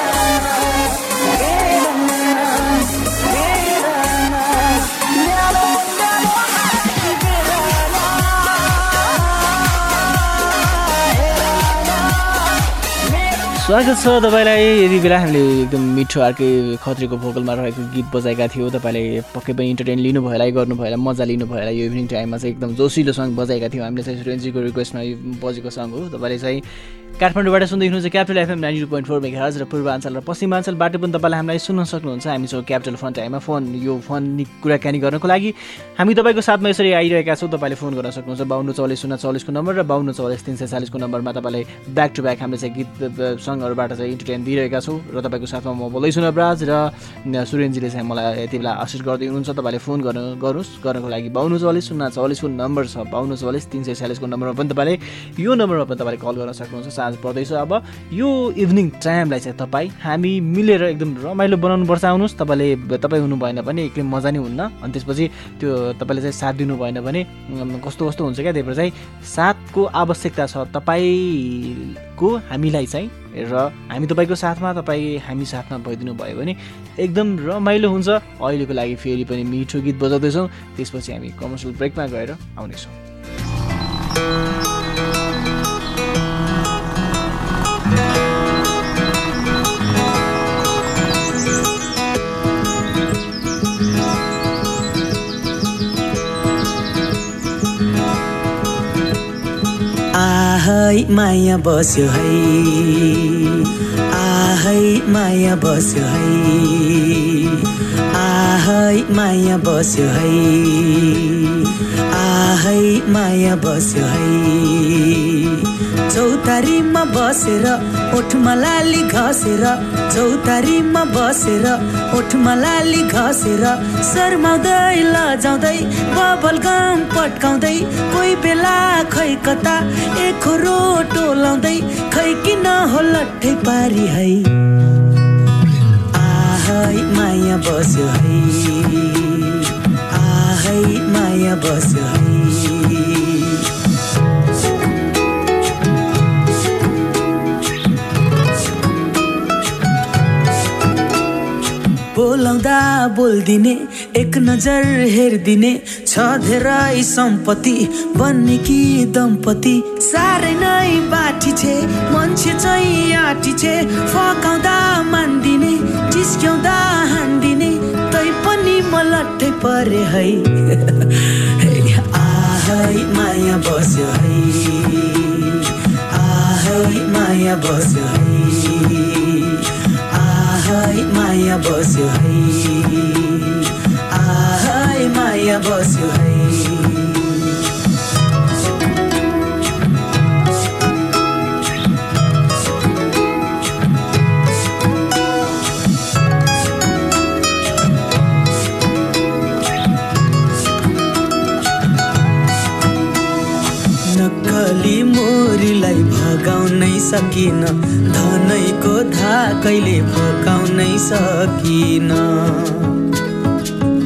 स्वागत छ तपाईँलाई। यति बेला हामीले एकदम मिठो अर्कै खत्रीको भोकलमा रहेको गीत बजाएका थियौँ। तपाईँले पक्कै पनि इन्टरटेन लिनुभयो होला गर्नुभयो होला मजा लिनुभयो होला यो इभिनिङ टाइममा चाहिँ एकदम जोसिलो सङ्ग बजाएका थियौँ। हामीले चाहिँ सुरेन्जीको रिक्वेस्टमा बजेको सङ्ग हो। तपाईँले चाहिँ काठमाडौँबाट सुन्दै हुनुहुन्छ Capital FM ninety two point four mega र पूर्वाञ्चल र पश्चिमाञ्चलबाट पनि तपाईँले हामीलाई सुन्न सक्नुहुन्छ। हामी छौँ क्यापिटल फोन टाइममा फोन यो फोन कुराकानी गर्नको लागि हामी तपाईँको साथमा यसरी आइरहेका छौँ। तपाईँले फोन गर्न सक्नुहुन्छ बाहन्न चौलिस शून्य चौलिसको नम्बर र बाहन्न चौलिस तिन सय चालिसको नम्बरमा तपाईँले ब्याक टु ब्याक हामीले चाहिँ गीत सङ्गहरूबाट चाहिँ इन्टरटेन दिइरहेका छौँ र तपाईँको साथमा म बोल्दैछु नवराज र सुरेन्जीले चाहिँ मलाई यति बेला आशिष गर्दै हुनुहुन्छ। तपाईँले फोन गर्नु गर्नुहोस् गर्नको लागि बाहन्न चौलिस शून्य चौलिसको नम्बर छ। बाहन्न चौलिस तिन सय चालिसको नम्बरमा पनि तपाईँले यो नम्बरमा पनि तपाईँले कल गर्न सक्नुहुन्छ। साँझ पर्दैछ अब। यो इभिनिङ टाइमलाई चाहिँ तपाईँ हामी मिलेर एकदम रमाइलो बनाउनुपर्छ। आउनुहोस् तपाईँले तपाईँ हुनु भएन भने एक्लै मजा नै हुन्न। अनि त्यसपछि त्यो तपाईँले चाहिँ साथ दिनु भएन भने कस्तो कस्तो हुन्छ क्या? त्यही भएर चाहिँ साथको आवश्यकता छ तपाईँको हामीलाई चाहिँ। र हामी तपाईँको साथमा तपाईँ हामी साथमा भइदिनु भयो भने एकदम रमाइलो हुन्छ। अहिलेको लागि फेरि पनि मिठो गीत बजाउँदैछौँ। त्यसपछि हामी कमर्सियल ब्रेकमा गएर आउनेछौँ। आहै माया बस्यो है। आहै माया बस्यो है। आहै माया बस्यो है। आहै माया बस्यो है। चौतारीमा बसेर ओठमा लाली घसेर चौतारीमा बसेर ओठमा लाली घसेर शर्माउँदै लजाउँदै बबल गम पट्काउँदै कोही बेला खै कता एखोरो टोलाउँदै खै किन हो लट्ठै पारी है। आहै माया बस्यो है। आहै माया बस्यो है। बोलाउँदा बोलिदिने एक नजर हेरिदिने छ धेरै सम्पत्ति बन्ने कि दम्पति। साह्रै नै बाठी छे मान्छे चाहिँ आटी छे। फकाउँदा मान्दिने चिस्क्याउँदा हान्दिने तै पनि म लट्ठै परे हे, आहै माया बस्यो है। आहै माया बस्यो है। आहै माया बस्यो है। आहै माया बस्यो है। मोरीलाई भगाउनै सकिन। धनैको धाकैले फकाउनै सकिन?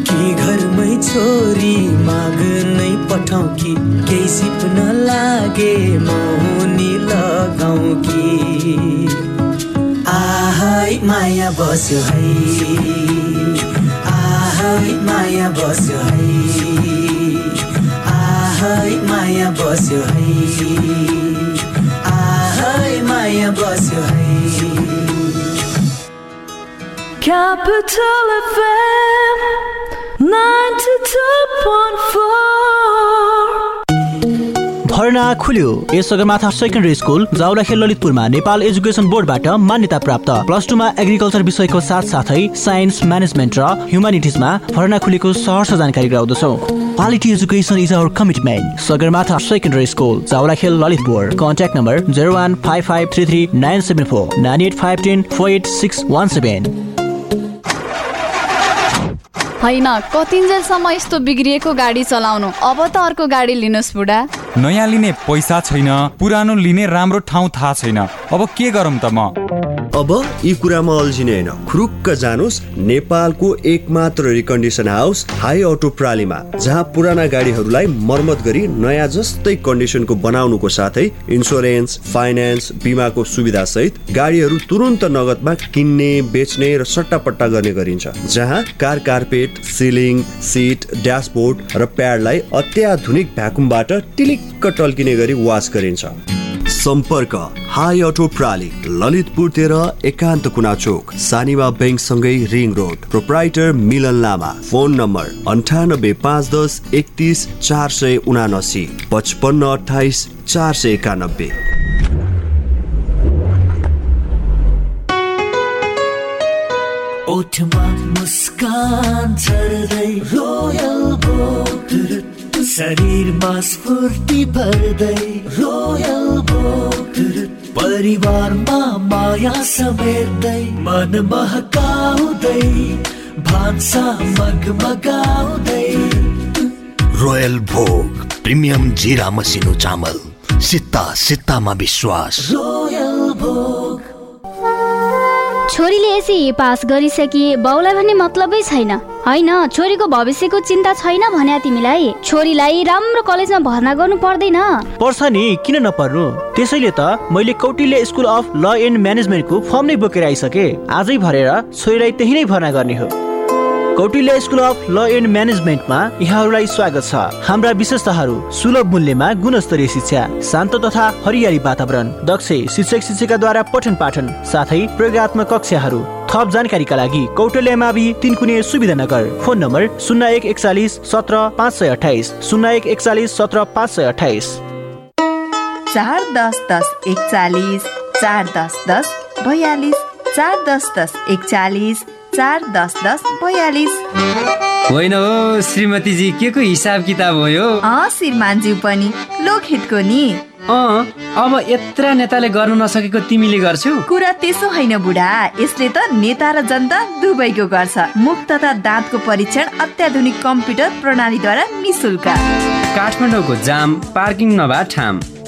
कि घरमै छोरी माग्नै पठाउ कि? केही सिप्न लागे मौनी लगाउ कि? आहै माया बस्यो है। आहै माया बस्यो है। आहै माया बस्यो है आहै माया बस्यो है। Capital FM 92.4 भर्ना खुल्यो। यस सगरमाथा सेकेन्डरी स्कुल जाउलाखेल ललितपुरमा नेपाल एजुकेसन बोर्डबाट मान्यता प्राप्त। प्लस टूमा एग्रिकल्चर विषयको साथ साथै साइन्स म्यानेजमेन्ट र ह्युमानिटिजमा भर्ना खुलेको सहर्ष जानकारी गराउँदछौ। Quality education is our commitment Sagarmatha secondary school Jawalakhel Lalitpur. Contact number zero one five five three three nine seven four nine eight five ten four eight six one seven. होइन कतिन्जेलसम्म यस्तो बिग्रिएको गाडी चलाउनु? अब त अर्को गाडी लिनुहोस् बुढा। नयाँ लिने पैसा छैन पुरानो लिने राम्रो ठाउँ थाहा छैन। अब के गरौँ त म? अब यी कुरामा अल्झिने होइन खुरुक्क जानुहोस् नेपालको एकमात्र रिकन्डिसन हाउस हाई अटो प्रालीमा जहाँ पुराना गाडीहरूलाई मर्मत गरी नयाँ जस्तै कन्डिसनको बनाउनुको साथै इन्सुरेन्स फाइनेन्स बिमाको सुविधा सहित गाडीहरू तुरन्त नगदमा किन्ने बेच्ने र सट्टापट्टा गर्ने गरिन्छ जहाँ car carpet ceiling seat dashboard र प्याडलाई अत्याधुनिक भ्याकुमबाट टिलिक्क टल्किने गरी वास गरिन्छ। सम्पर्क हाई अटो प्राली ललितपुर तेह्र एकान्त कुना चोक Sanima ब्याङ्कसँगै ring road proprietor Milan Lama phone number अन्ठानब्बे पाँच दस एकतिस चार सय उनासी पचपन्न अठाइस चार सय एकानब्बे। मुस्कान शरीरमा स्फूर्ति भर्दै रोयल परिवारमा माया समेट्दै मन महकाउँदै भान्सा मगमगाउँदै। रोयल भोग प्रिमियम जिरा मसिनो चामल सित्ता सित्तामा विश्वास रोयल छोरीले एसी पास गरिसके बाउलाई भन्ने मतलबै छैन। होइन छोरीको भविष्यको चिन्ता छैन भन्या तिमीलाई। छोरीलाई राम्रो कलेजमा भर्ना गर्नु पर्दैन। पर्छ नि किन नपर्नु? त्यसैले त मैले Kautilya school of law and म्यानेजमेन्टको form नै बोकेर आइसके। आजै भरेर छोरीलाई त्यही नै भर्ना गर्ने हो। Kautilya school of law and म्यानेजमेन्टमा यहाँहरूलाई स्वागत छ। हाम्रा विशेषताहरू सुलभ मूल्यमा गुणस्तरीय शिक्षा शान्त तथा हरियाली वातावरण दक्ष शिक्षक शिक्षिकाद्वारा पठन पाठन साथै प्रयोगत्मक कक्षाहरू थप जानकारीका लागि कौटल्य मावि तिनकुने सुविधा नगर फोन नम्बर शून्य एक एकचालिस सत्र पाँच सय अठाइस शून्य एक एकचालिस सत्र पाँच सय अठाइस चार दस दस एकचालिस चार दस दस बयालिस चार दस दस एकचालिस। चार दस दस बयालिस। होइन हो श्रीमतीजी के को हिसाब किताब हो यो? अँ श्रीमानज्यू पनि लोकहितको नि। अँ अब यत्र नेताले गर्नु नसकेको तिमीले गर्छौ? कुरा त्यसो होइन बुढा यसले त नेता र जनता दुवैको गर्छ। मुख तथा दाँतको परीक्षण अत्याधुनिक कम्प्युटर प्रणालीद्वारा निशुल्क काठमाडौँको जाम पार्किङ नभए ठाम।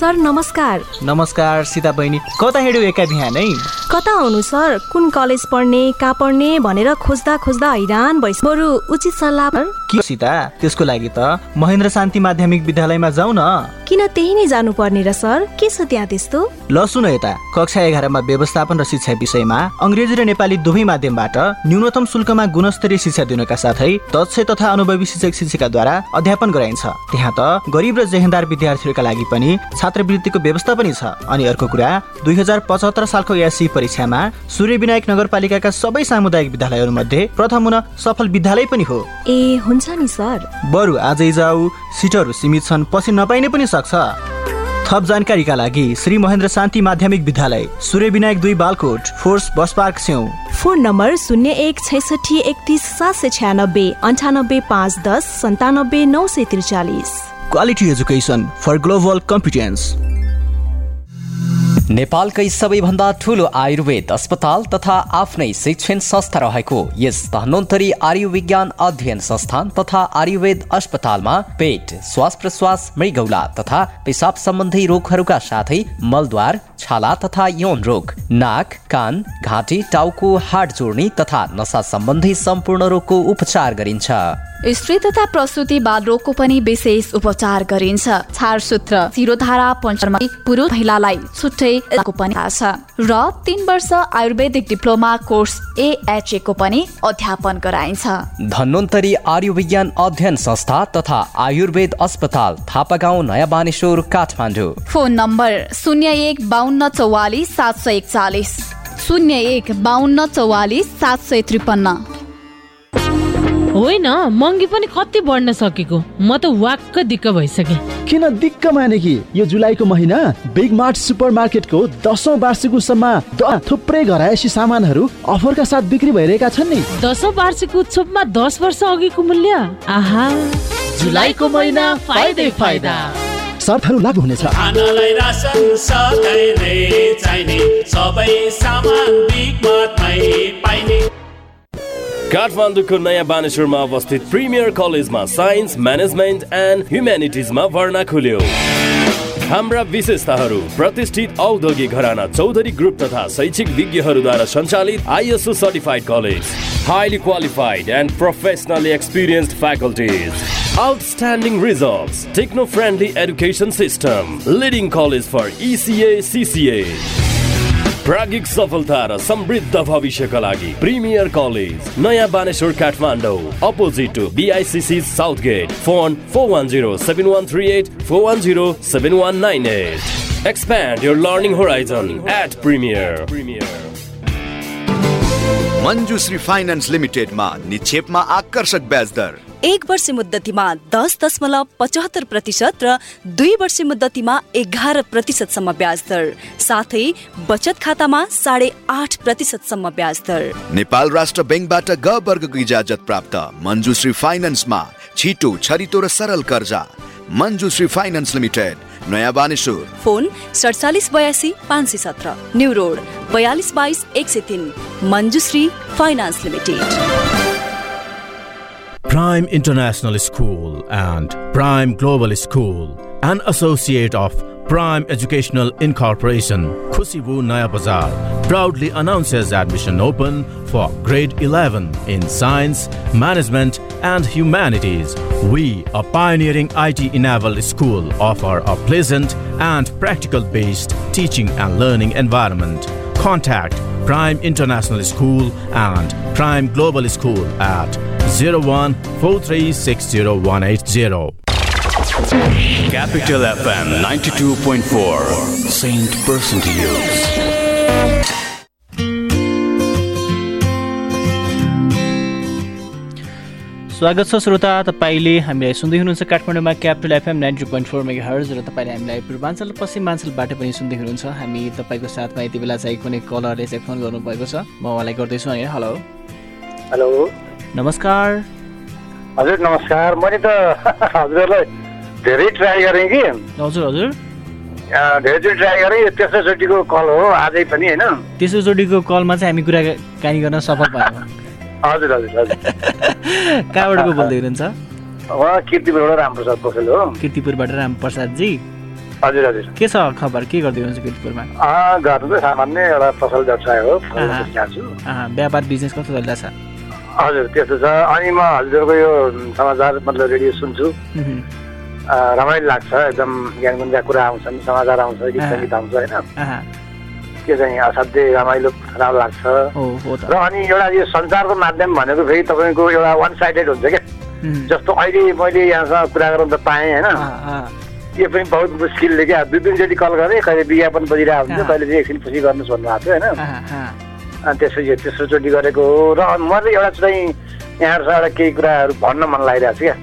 sir नमस्कार। नमस्कार सीता बहिनी। कता हिँड्यो एका बिहानै? कता आउनु सर कुन कलेज पढ्ने कहाँ पढ्ने भनेर खोज्दा खोज्दा हैरान भइस बरु उचित सल्लाह के सीता? त्यसको लागि त महेन्द्र शान्ति माध्यमिक विद्यालयमा जाउँ न। किन त्यही नै जानु पर्ने र सर? के छ त्यहाँ त्यस्तो? ल सुन यता। कक्षा एघारमा व्यवस्थापन र शिक्षा विषयमा अङ्ग्रेजी र नेपाली दुवै माध्यमबाट न्यूनतम शुल्कमा गुणस्तरीय शिक्षा दिनका साथै दक्ष तथा अनुभवी शिक्षक शिक्षिकाद्वारा अध्यापन गराइन्छ। त्यहाँ त गरिब र जेहेन्दार विद्यार्थीहरूका लागि पनि छात्रवृत्तिको व्यवस्था पनि छ। अनि अर्को कुरा दुई हजार पचहत्तर सालको एससी परीक्षामा सूर्य विनायक नगरपालिकाका सबै सामुदायिक विद्यालयहरू मध्ये प्रथम हुन सफल विद्यालय पनि हो। ए हुन्छ नि सर। बरु आजै जाऊ। सिटहरू सीमित छन् पछि नपाइने पनि सक्छ। थप जानकारीका लागि श्री महेन्द्र शान्ति माध्यमिक विद्यालय सूर्य विनायक दुई बालकोट फोर्स बस पार्क स्यौ फोन नम्बर शून्य एक छैसठी एकतिस सात सय छ्यानब्बे अन्ठानब्बे पाँच दस सन्तानब्बे नौ सय त्रिचालिस। Quality education for global competence. नेपालकै सबैभन्दा ठुलो आयुर्वेद अस्पताल तथा आफ्नै शिक्षण संस्था रहेको यस धन्वन्तरी आयुर्विज्ञान अध्ययन संस्थान तथा आयुर्वेद अस्पतालमा पेट श्वास प्रश्वास मृगौला तथा पेसाब सम्बन्धी रोगहरूका साथै मलद्वार छाला तथा यौन रोग नाक कान घाँटी टाउको हाड जोड्ने तथा नसा सम्बन्धी सम्पूर्ण रोगको उपचार गरिन्छ। स्त्री तथा प्रसुति बाल रोगको पनि विशेष उपचार गरिन्छ। छारसूत्र शिरोधारा पञ्चरमा पुरुष महिलालाई छुट्टै पनि छ। र तीन वर्ष आयुर्वेदिक डिप्लोमा कोर्स एएचए को पनि अध्यापन गराइन्छ। धन्वन्तरी आयुर्विज्ञान अध्ययन संस्था तथा आयुर्वेद अस्पताल थापा गाउँ नयाँ बानेश्वर काठमाडौँ। फोन नम्बर शून्य एक बाहन्न चौवालिस सात सय एकचालिस। शून्य एक बाहन्न चौवालिस सात सय त्रिपन्न। होइन महँगी पनि कति बढ्न सकेको? म त वाक्क दिक्क भइसकेँ। किन दिक्क माने कि यो जुलाईको महिना बिग मार्ट सुपर मार्केटको दसौँ वार्षिक उत्सवमा थुप्रै घरायसी सामानहरू अफरका साथ बिक्री भइरहेका छन् नि। दसौँ वार्षिक उत्सवमा दस वर्ष अघिको मूल्य? आहा। जुलाईको महिना फाइदै फाइदा। शर्तहरू लागू हुनेछ। खानालाई रासन सधैँले चाहिने सबै सामान बिग मार्टमै पाइने। काठमाडौँको नयाँ बानेश्वरमा अवस्थित प्रिमियर कलेजमा साइन्स म्यानेजमेन्ट एन्ड ह्युम्यानिटिजमा भर्ना खुल्यो हाम्रा विशेषताहरू प्रतिष्ठित औद्योगिक घराना चौधरी ग्रुप तथा शैक्षिक विज्ञहरूद्वारा सञ्चालित ISO certified college highly qualified and professionally experienced faculties Outstanding results, techno friendly education system, leading college for ECA, CCA. प्राज्ञिक सफलता र समृद्ध भविष्यका लागि प्रिमियर कलेज नयाँ Baneshwor Kathmandu opposite to BICC south gate phone four one zero seven one three eight four one zero seven one nine eight expand your learning horizon at premier Manjushree finance लिमिटेडमा निक्षेपमा आकर्षक ब्याज दर एक वर्ष मुद्दतीमा दस दशमलव पचहत्तर प्रतिशत र दुई वर्ष मुद्दतीमा एघार प्रतिशतसम्म ब्याज दर। साथै बचत खातामा साढे आठ प्रतिशतसम्म ब्याज दर। नेपाल राष्ट्र ब्याङ्कबाट ग वर्गको इजाजत प्राप्त। मञ्जुश्री फाइनान्समा छिटो छरितो र सरल कर्जा। मञ्जुश्री फाइनान्स लिमिटेड नयाँ बानेश्वर। फोन सडचालिस बयासी पाँच सय सत्र। न्यू रोड बयालिस बाइस एक सय तिन। Manjushree finance limited. Prime International School and Prime Global School, an associate of Prime Educational Incorporation, Khusibu Naya Bazar, proudly announces admission open for grade 11 in Science, Management, and Humanities. We, a pioneering IT enabled school, offer a pleasant and practical based teaching and learning environment. Contact Prime International School and Prime Global School at 0143600180. Capital FM 92.4 Saint person to use. स्वागत छ श्रोता तपाईँले हामीलाई सुन्दै हुनुहुन्छ काठमाडौँमा Capital FM ninety point four megahertz र तपाईँले हामीलाई पूर्वाञ्चल पश्चिमाञ्चलबाट पनि सुन्दै हुनुहुन्छ। हामी तपाईँको साथमा यति बेला चाहिँ कुनै कलरले चाहिँ फोन गर्नुभएको छ। म उहाँलाई गर्दैछु है। हेलो हेलो नमस्कार। हजुर नमस्कार। मैले त हजुरलाई धेरै ट्राई गरेँ कि। हजुर हजुर। धेरैचोटि ट्राई गरेँ यो तेस्रोचोटिको कल हो आजै पनि होइन। तेस्रोचोटिको कलमा चाहिँ हामी कुराकानी गर्न सफल भयौँ। हजुर हजुर हजुर। कहाँबाट बोल्दै हुनुहुन्छ? किर्तिपुरबाट रामप्रसाद पोखरेल हो। किर्तिपुरबाट रामप्रसादजी। हजुर हजुर। के छ खबर? के गर्दै हुनुहुन्छ किर्तिपुरमा? अँ, घरमा त सामान्य एउटा पसल व्यवसाय हो व्यापार बिजनेस कस्तो चलिरहेछ हजुर त्यस्तो छ। अनि म हजुरको यो समाचार मतलब रेडियो सुन्छु। रमाइलो लाग्छ एकदम ज्ञान गुन्जा कुरा आउँछन् समाचार आउँछ गीत। सङ्गीत आउँछ होइन? त्यो चाहिँ असाध्यै रमाइलो राम्रो लाग्छ। र अनि एउटा यो सञ्चारको माध्यम भनेको फेरि तपाईँको एउटा वान साइडेड हुन्छ क्या। जस्तो अहिले मैले यहाँसँग कुरा गराउन त पाएँ होइन? यो पनि बहुत मुस्किलले क्या। दुई तिनचोटि कल गरेँ कहिले विज्ञापन बजिरहेको हुन्छ। कहिले चाहिँ एकछिन खुसी गर्नुहोस् भन्नुभएको थियो होइन। अनि त्यसपछि तेस्रोचोटि गरेको हो। र मैले एउटा चाहिँ यहाँहरूसँग एउटा केही कुराहरू भन्न मन लागिरहेको छ क्या।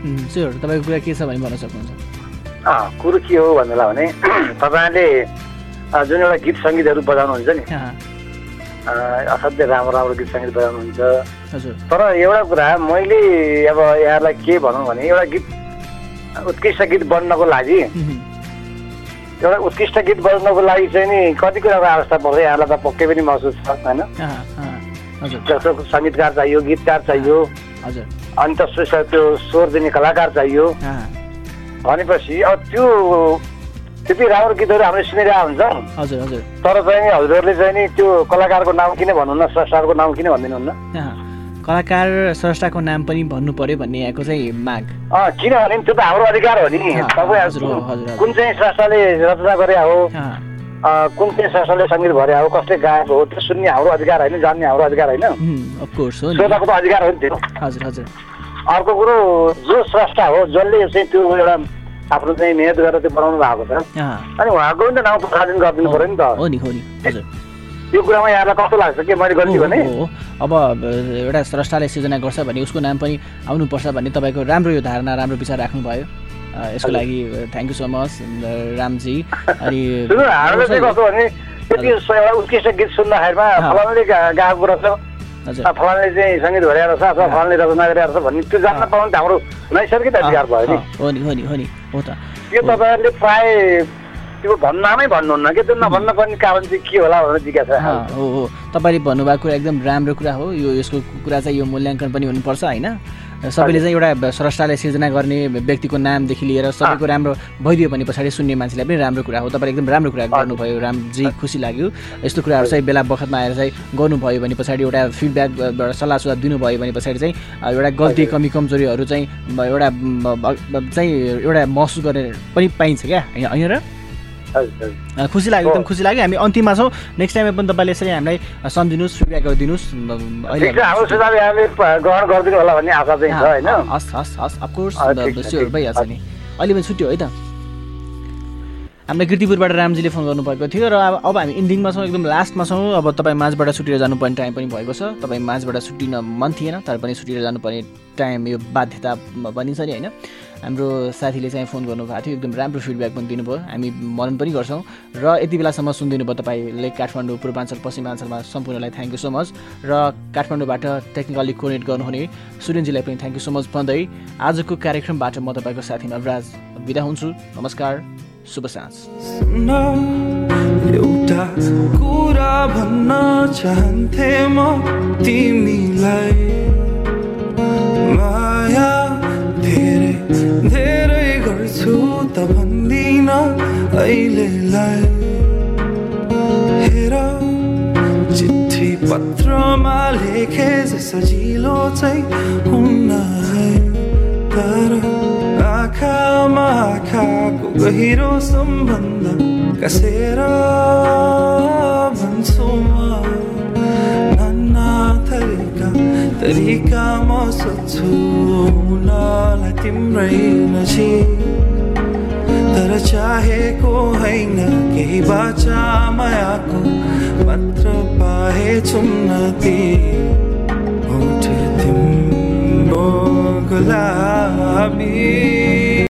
तपाईँको कुरा के छ भने भन्न सक्नुहुन्छ। कुरो के हो भन्नुलाई भने तपाईँले जुन एउटा गीत सङ्गीतहरू बजाउनुहुन्छ नि असाध्यै राम्रो राम्रो गीत सङ्गीत बजाउनुहुन्छ तर एउटा कुरा मैले अब यहाँलाई के भनौँ भने एउटा गीत उत्कृष्ट गीत बन्नको लागि एउटा उत्कृष्ट गीत बज्नको लागि चाहिँ नि कति कुराको आवश्यकता पर्छ यहाँलाई त पक्कै पनि महसुस छ होइन जस्तो सङ्गीतकार चाहियो गीतकार चाहियो अनि त्यसपछि त्यो स्वर दिने कलाकार चाहियो भनेपछि अब त्यो त्यति राम्रो गीतहरू हामीले सुनिरहेको हुन्छौँ। हजुर हजुर। तर चाहिँ नि हजुरहरूले चाहिँ नि त्यो कलाकारको नाम किन भन्नुहुन्न स्रष्टाको नाम किन भनिदिनुहुन्न? कलाकार स्रष्टाको नाम पनि भन्नु पर्यो भन्ने यहाँको चाहिँ माग। किनभने त्यो त हाम्रो अधिकार हो नि। कुन चाहिँ स्रष्टाले रचना गरे हो कुन चाहिँ संस्थाले सङ्गीत भरे हो कसले गाएको हो त्यो सुन्ने हाम्रो अधिकार होइन जान्ने हाम्रो अधिकार होइन। श्रोताको त अधिकार हो नि त्यो। हजुर हजुर। अर्को कुरो जो स्रष्टा हो जसले चाहिँ त्यो एउटा आफ्नो चाहिँ मेहनत गरेर त्यो बनाउनु भएको छ अनि उहाँको पनि त नाउँ प्रसारण गरिदिनु पऱ्यो नि त हो नि हो नि हजुर यो कुरामा यहाँलाई कस्तो लाग्छ के मैले गल्ती भने। अब एउटा स्रष्टाले सिर्जना गर्छ भने उसको नाम पनि आउनुपर्छ भन्ने तपाईँको राम्रो यो धारणा राम्रो विचार राख्नुभयो यसको लागि thank you so much Ramji अनि कस्तो भने त्यति उत्कृष्ट गीत सुन्दाखेरिमा गा- गाएको रहेछ फलानाले चाहिँ सङ्गीत भरिरहेको रहेछ अथवा फलानाले रचना गरिरहेको रहेछ भन्ने त्यो जान्न पाउनु त हाम्रो नैसर्गिक अधिकार भयो नि। हो नि हो नि हो नि हो त। यो तपाईँहरूले प्राय त्यो भन्नामै भन्नुहुन्न कि त्यो नभन्न पर्ने कारण चाहिँ के होला भनेर जिज्ञासा हो हो। तपाईँले भन्नुभएको कुरा एकदम राम्रो कुरा हो। यो यसको कुरा चाहिँ यो मूल्याङ्कन पनि हुनुपर्छ होइन? सबैले चाहिँ एउटा स्रष्टाले सिर्जना गर्ने व्यक्तिको नामदेखि लिएर सबैको राम्रो भइदियो भने पछाडि सुन्ने मान्छेलाई पनि राम्रो कुरा हो। तपाईँले एकदम राम्रो कुरा गर्नुभयो रामजी खुसी लाग्यो। यस्तो कुराहरू चाहिँ बेला बखतमा आएर चाहिँ गर्नुभयो भने पछाडि एउटा फिडब्याक एउटा सल्लाह सुझाव दिनुभयो भने पछाडि चाहिँ एउटा गल्ती कमी कमजोरीहरू चाहिँ एउटा चाहिँ एउटा महसुस गर्ने पनि पाइन्छ क्या? होइन र? खुसी लाग्यो एकदम खुसी लाग्यो। हामी अन्तिममा छौँ। नेक्स्ट टाइममा पनि तपाईँले यसरी हामीलाई सम्झिनुहोस् फिडब्याकहरू दिनुहोस् म, अहिले ठिक छ हाम्रो सुझाव यहाँले प- ग्रहण गरिदिनु होला भन्ने आशा चाहिँ छ होइन? अँ, हस् हस् हस् अफकोर्स स्योर। भइहाल्छ नि। अहिले पनि छुट्यो है त? हामीलाई कीर्तिपुरबाट रामजीले फोन गर्नुभएको थियो र अब अब हामी इन्डिङमा छौँ एकदम लास्टमा छौँ। अब तपाईँ माझबाट छुटेर जानुपर्ने टाइम पनि भएको छ। तपाईँ माझबाट छुट्टिन मन थिएन तर पनि छुटेर जानुपर्ने टाइम यो बाध्यता बनिन्छ नि होइन? हाम्रो साथीले चाहिँ फोन गर्नुभएको थियो। एकदम राम्रो फिडब्याक पनि दिनुभयो। हामी मनन पनि गर्छौँ। र यति बेलासम्म सुनिदिनु भयो तपाईँले काठमाडौँ पूर्वाञ्चल पश्चिमाञ्चलमा सम्पूर्णलाई थ्याङ्क यू सो मच र काठमाडौँबाट टेक्निकली कोर्डिनेट गर्नुहुने सुरेनजीलाई पनि थ्याङ्क यू सो मच भन्दै आजको कार्यक्रमबाट म तपाईँको साथी नवराज बिदा हुन्छु। नमस्कार शुभ साँझ। धेरै गर्छु त भन्दिन अहिलेलाई। हेर चिठी पत्रमा लेखे सजिलो चाहिँ हुन्न है। तर आँखामा आँखाको गहिरो सम्बन्ध कसेर भन्छु म? नाना थरीका तरिकामा सोध्छु हुनलाई तिम्रै नजिक तर चाहेको होइन केही बाचा मायाको मात्र पाए होठ तिम्रो गुलाबी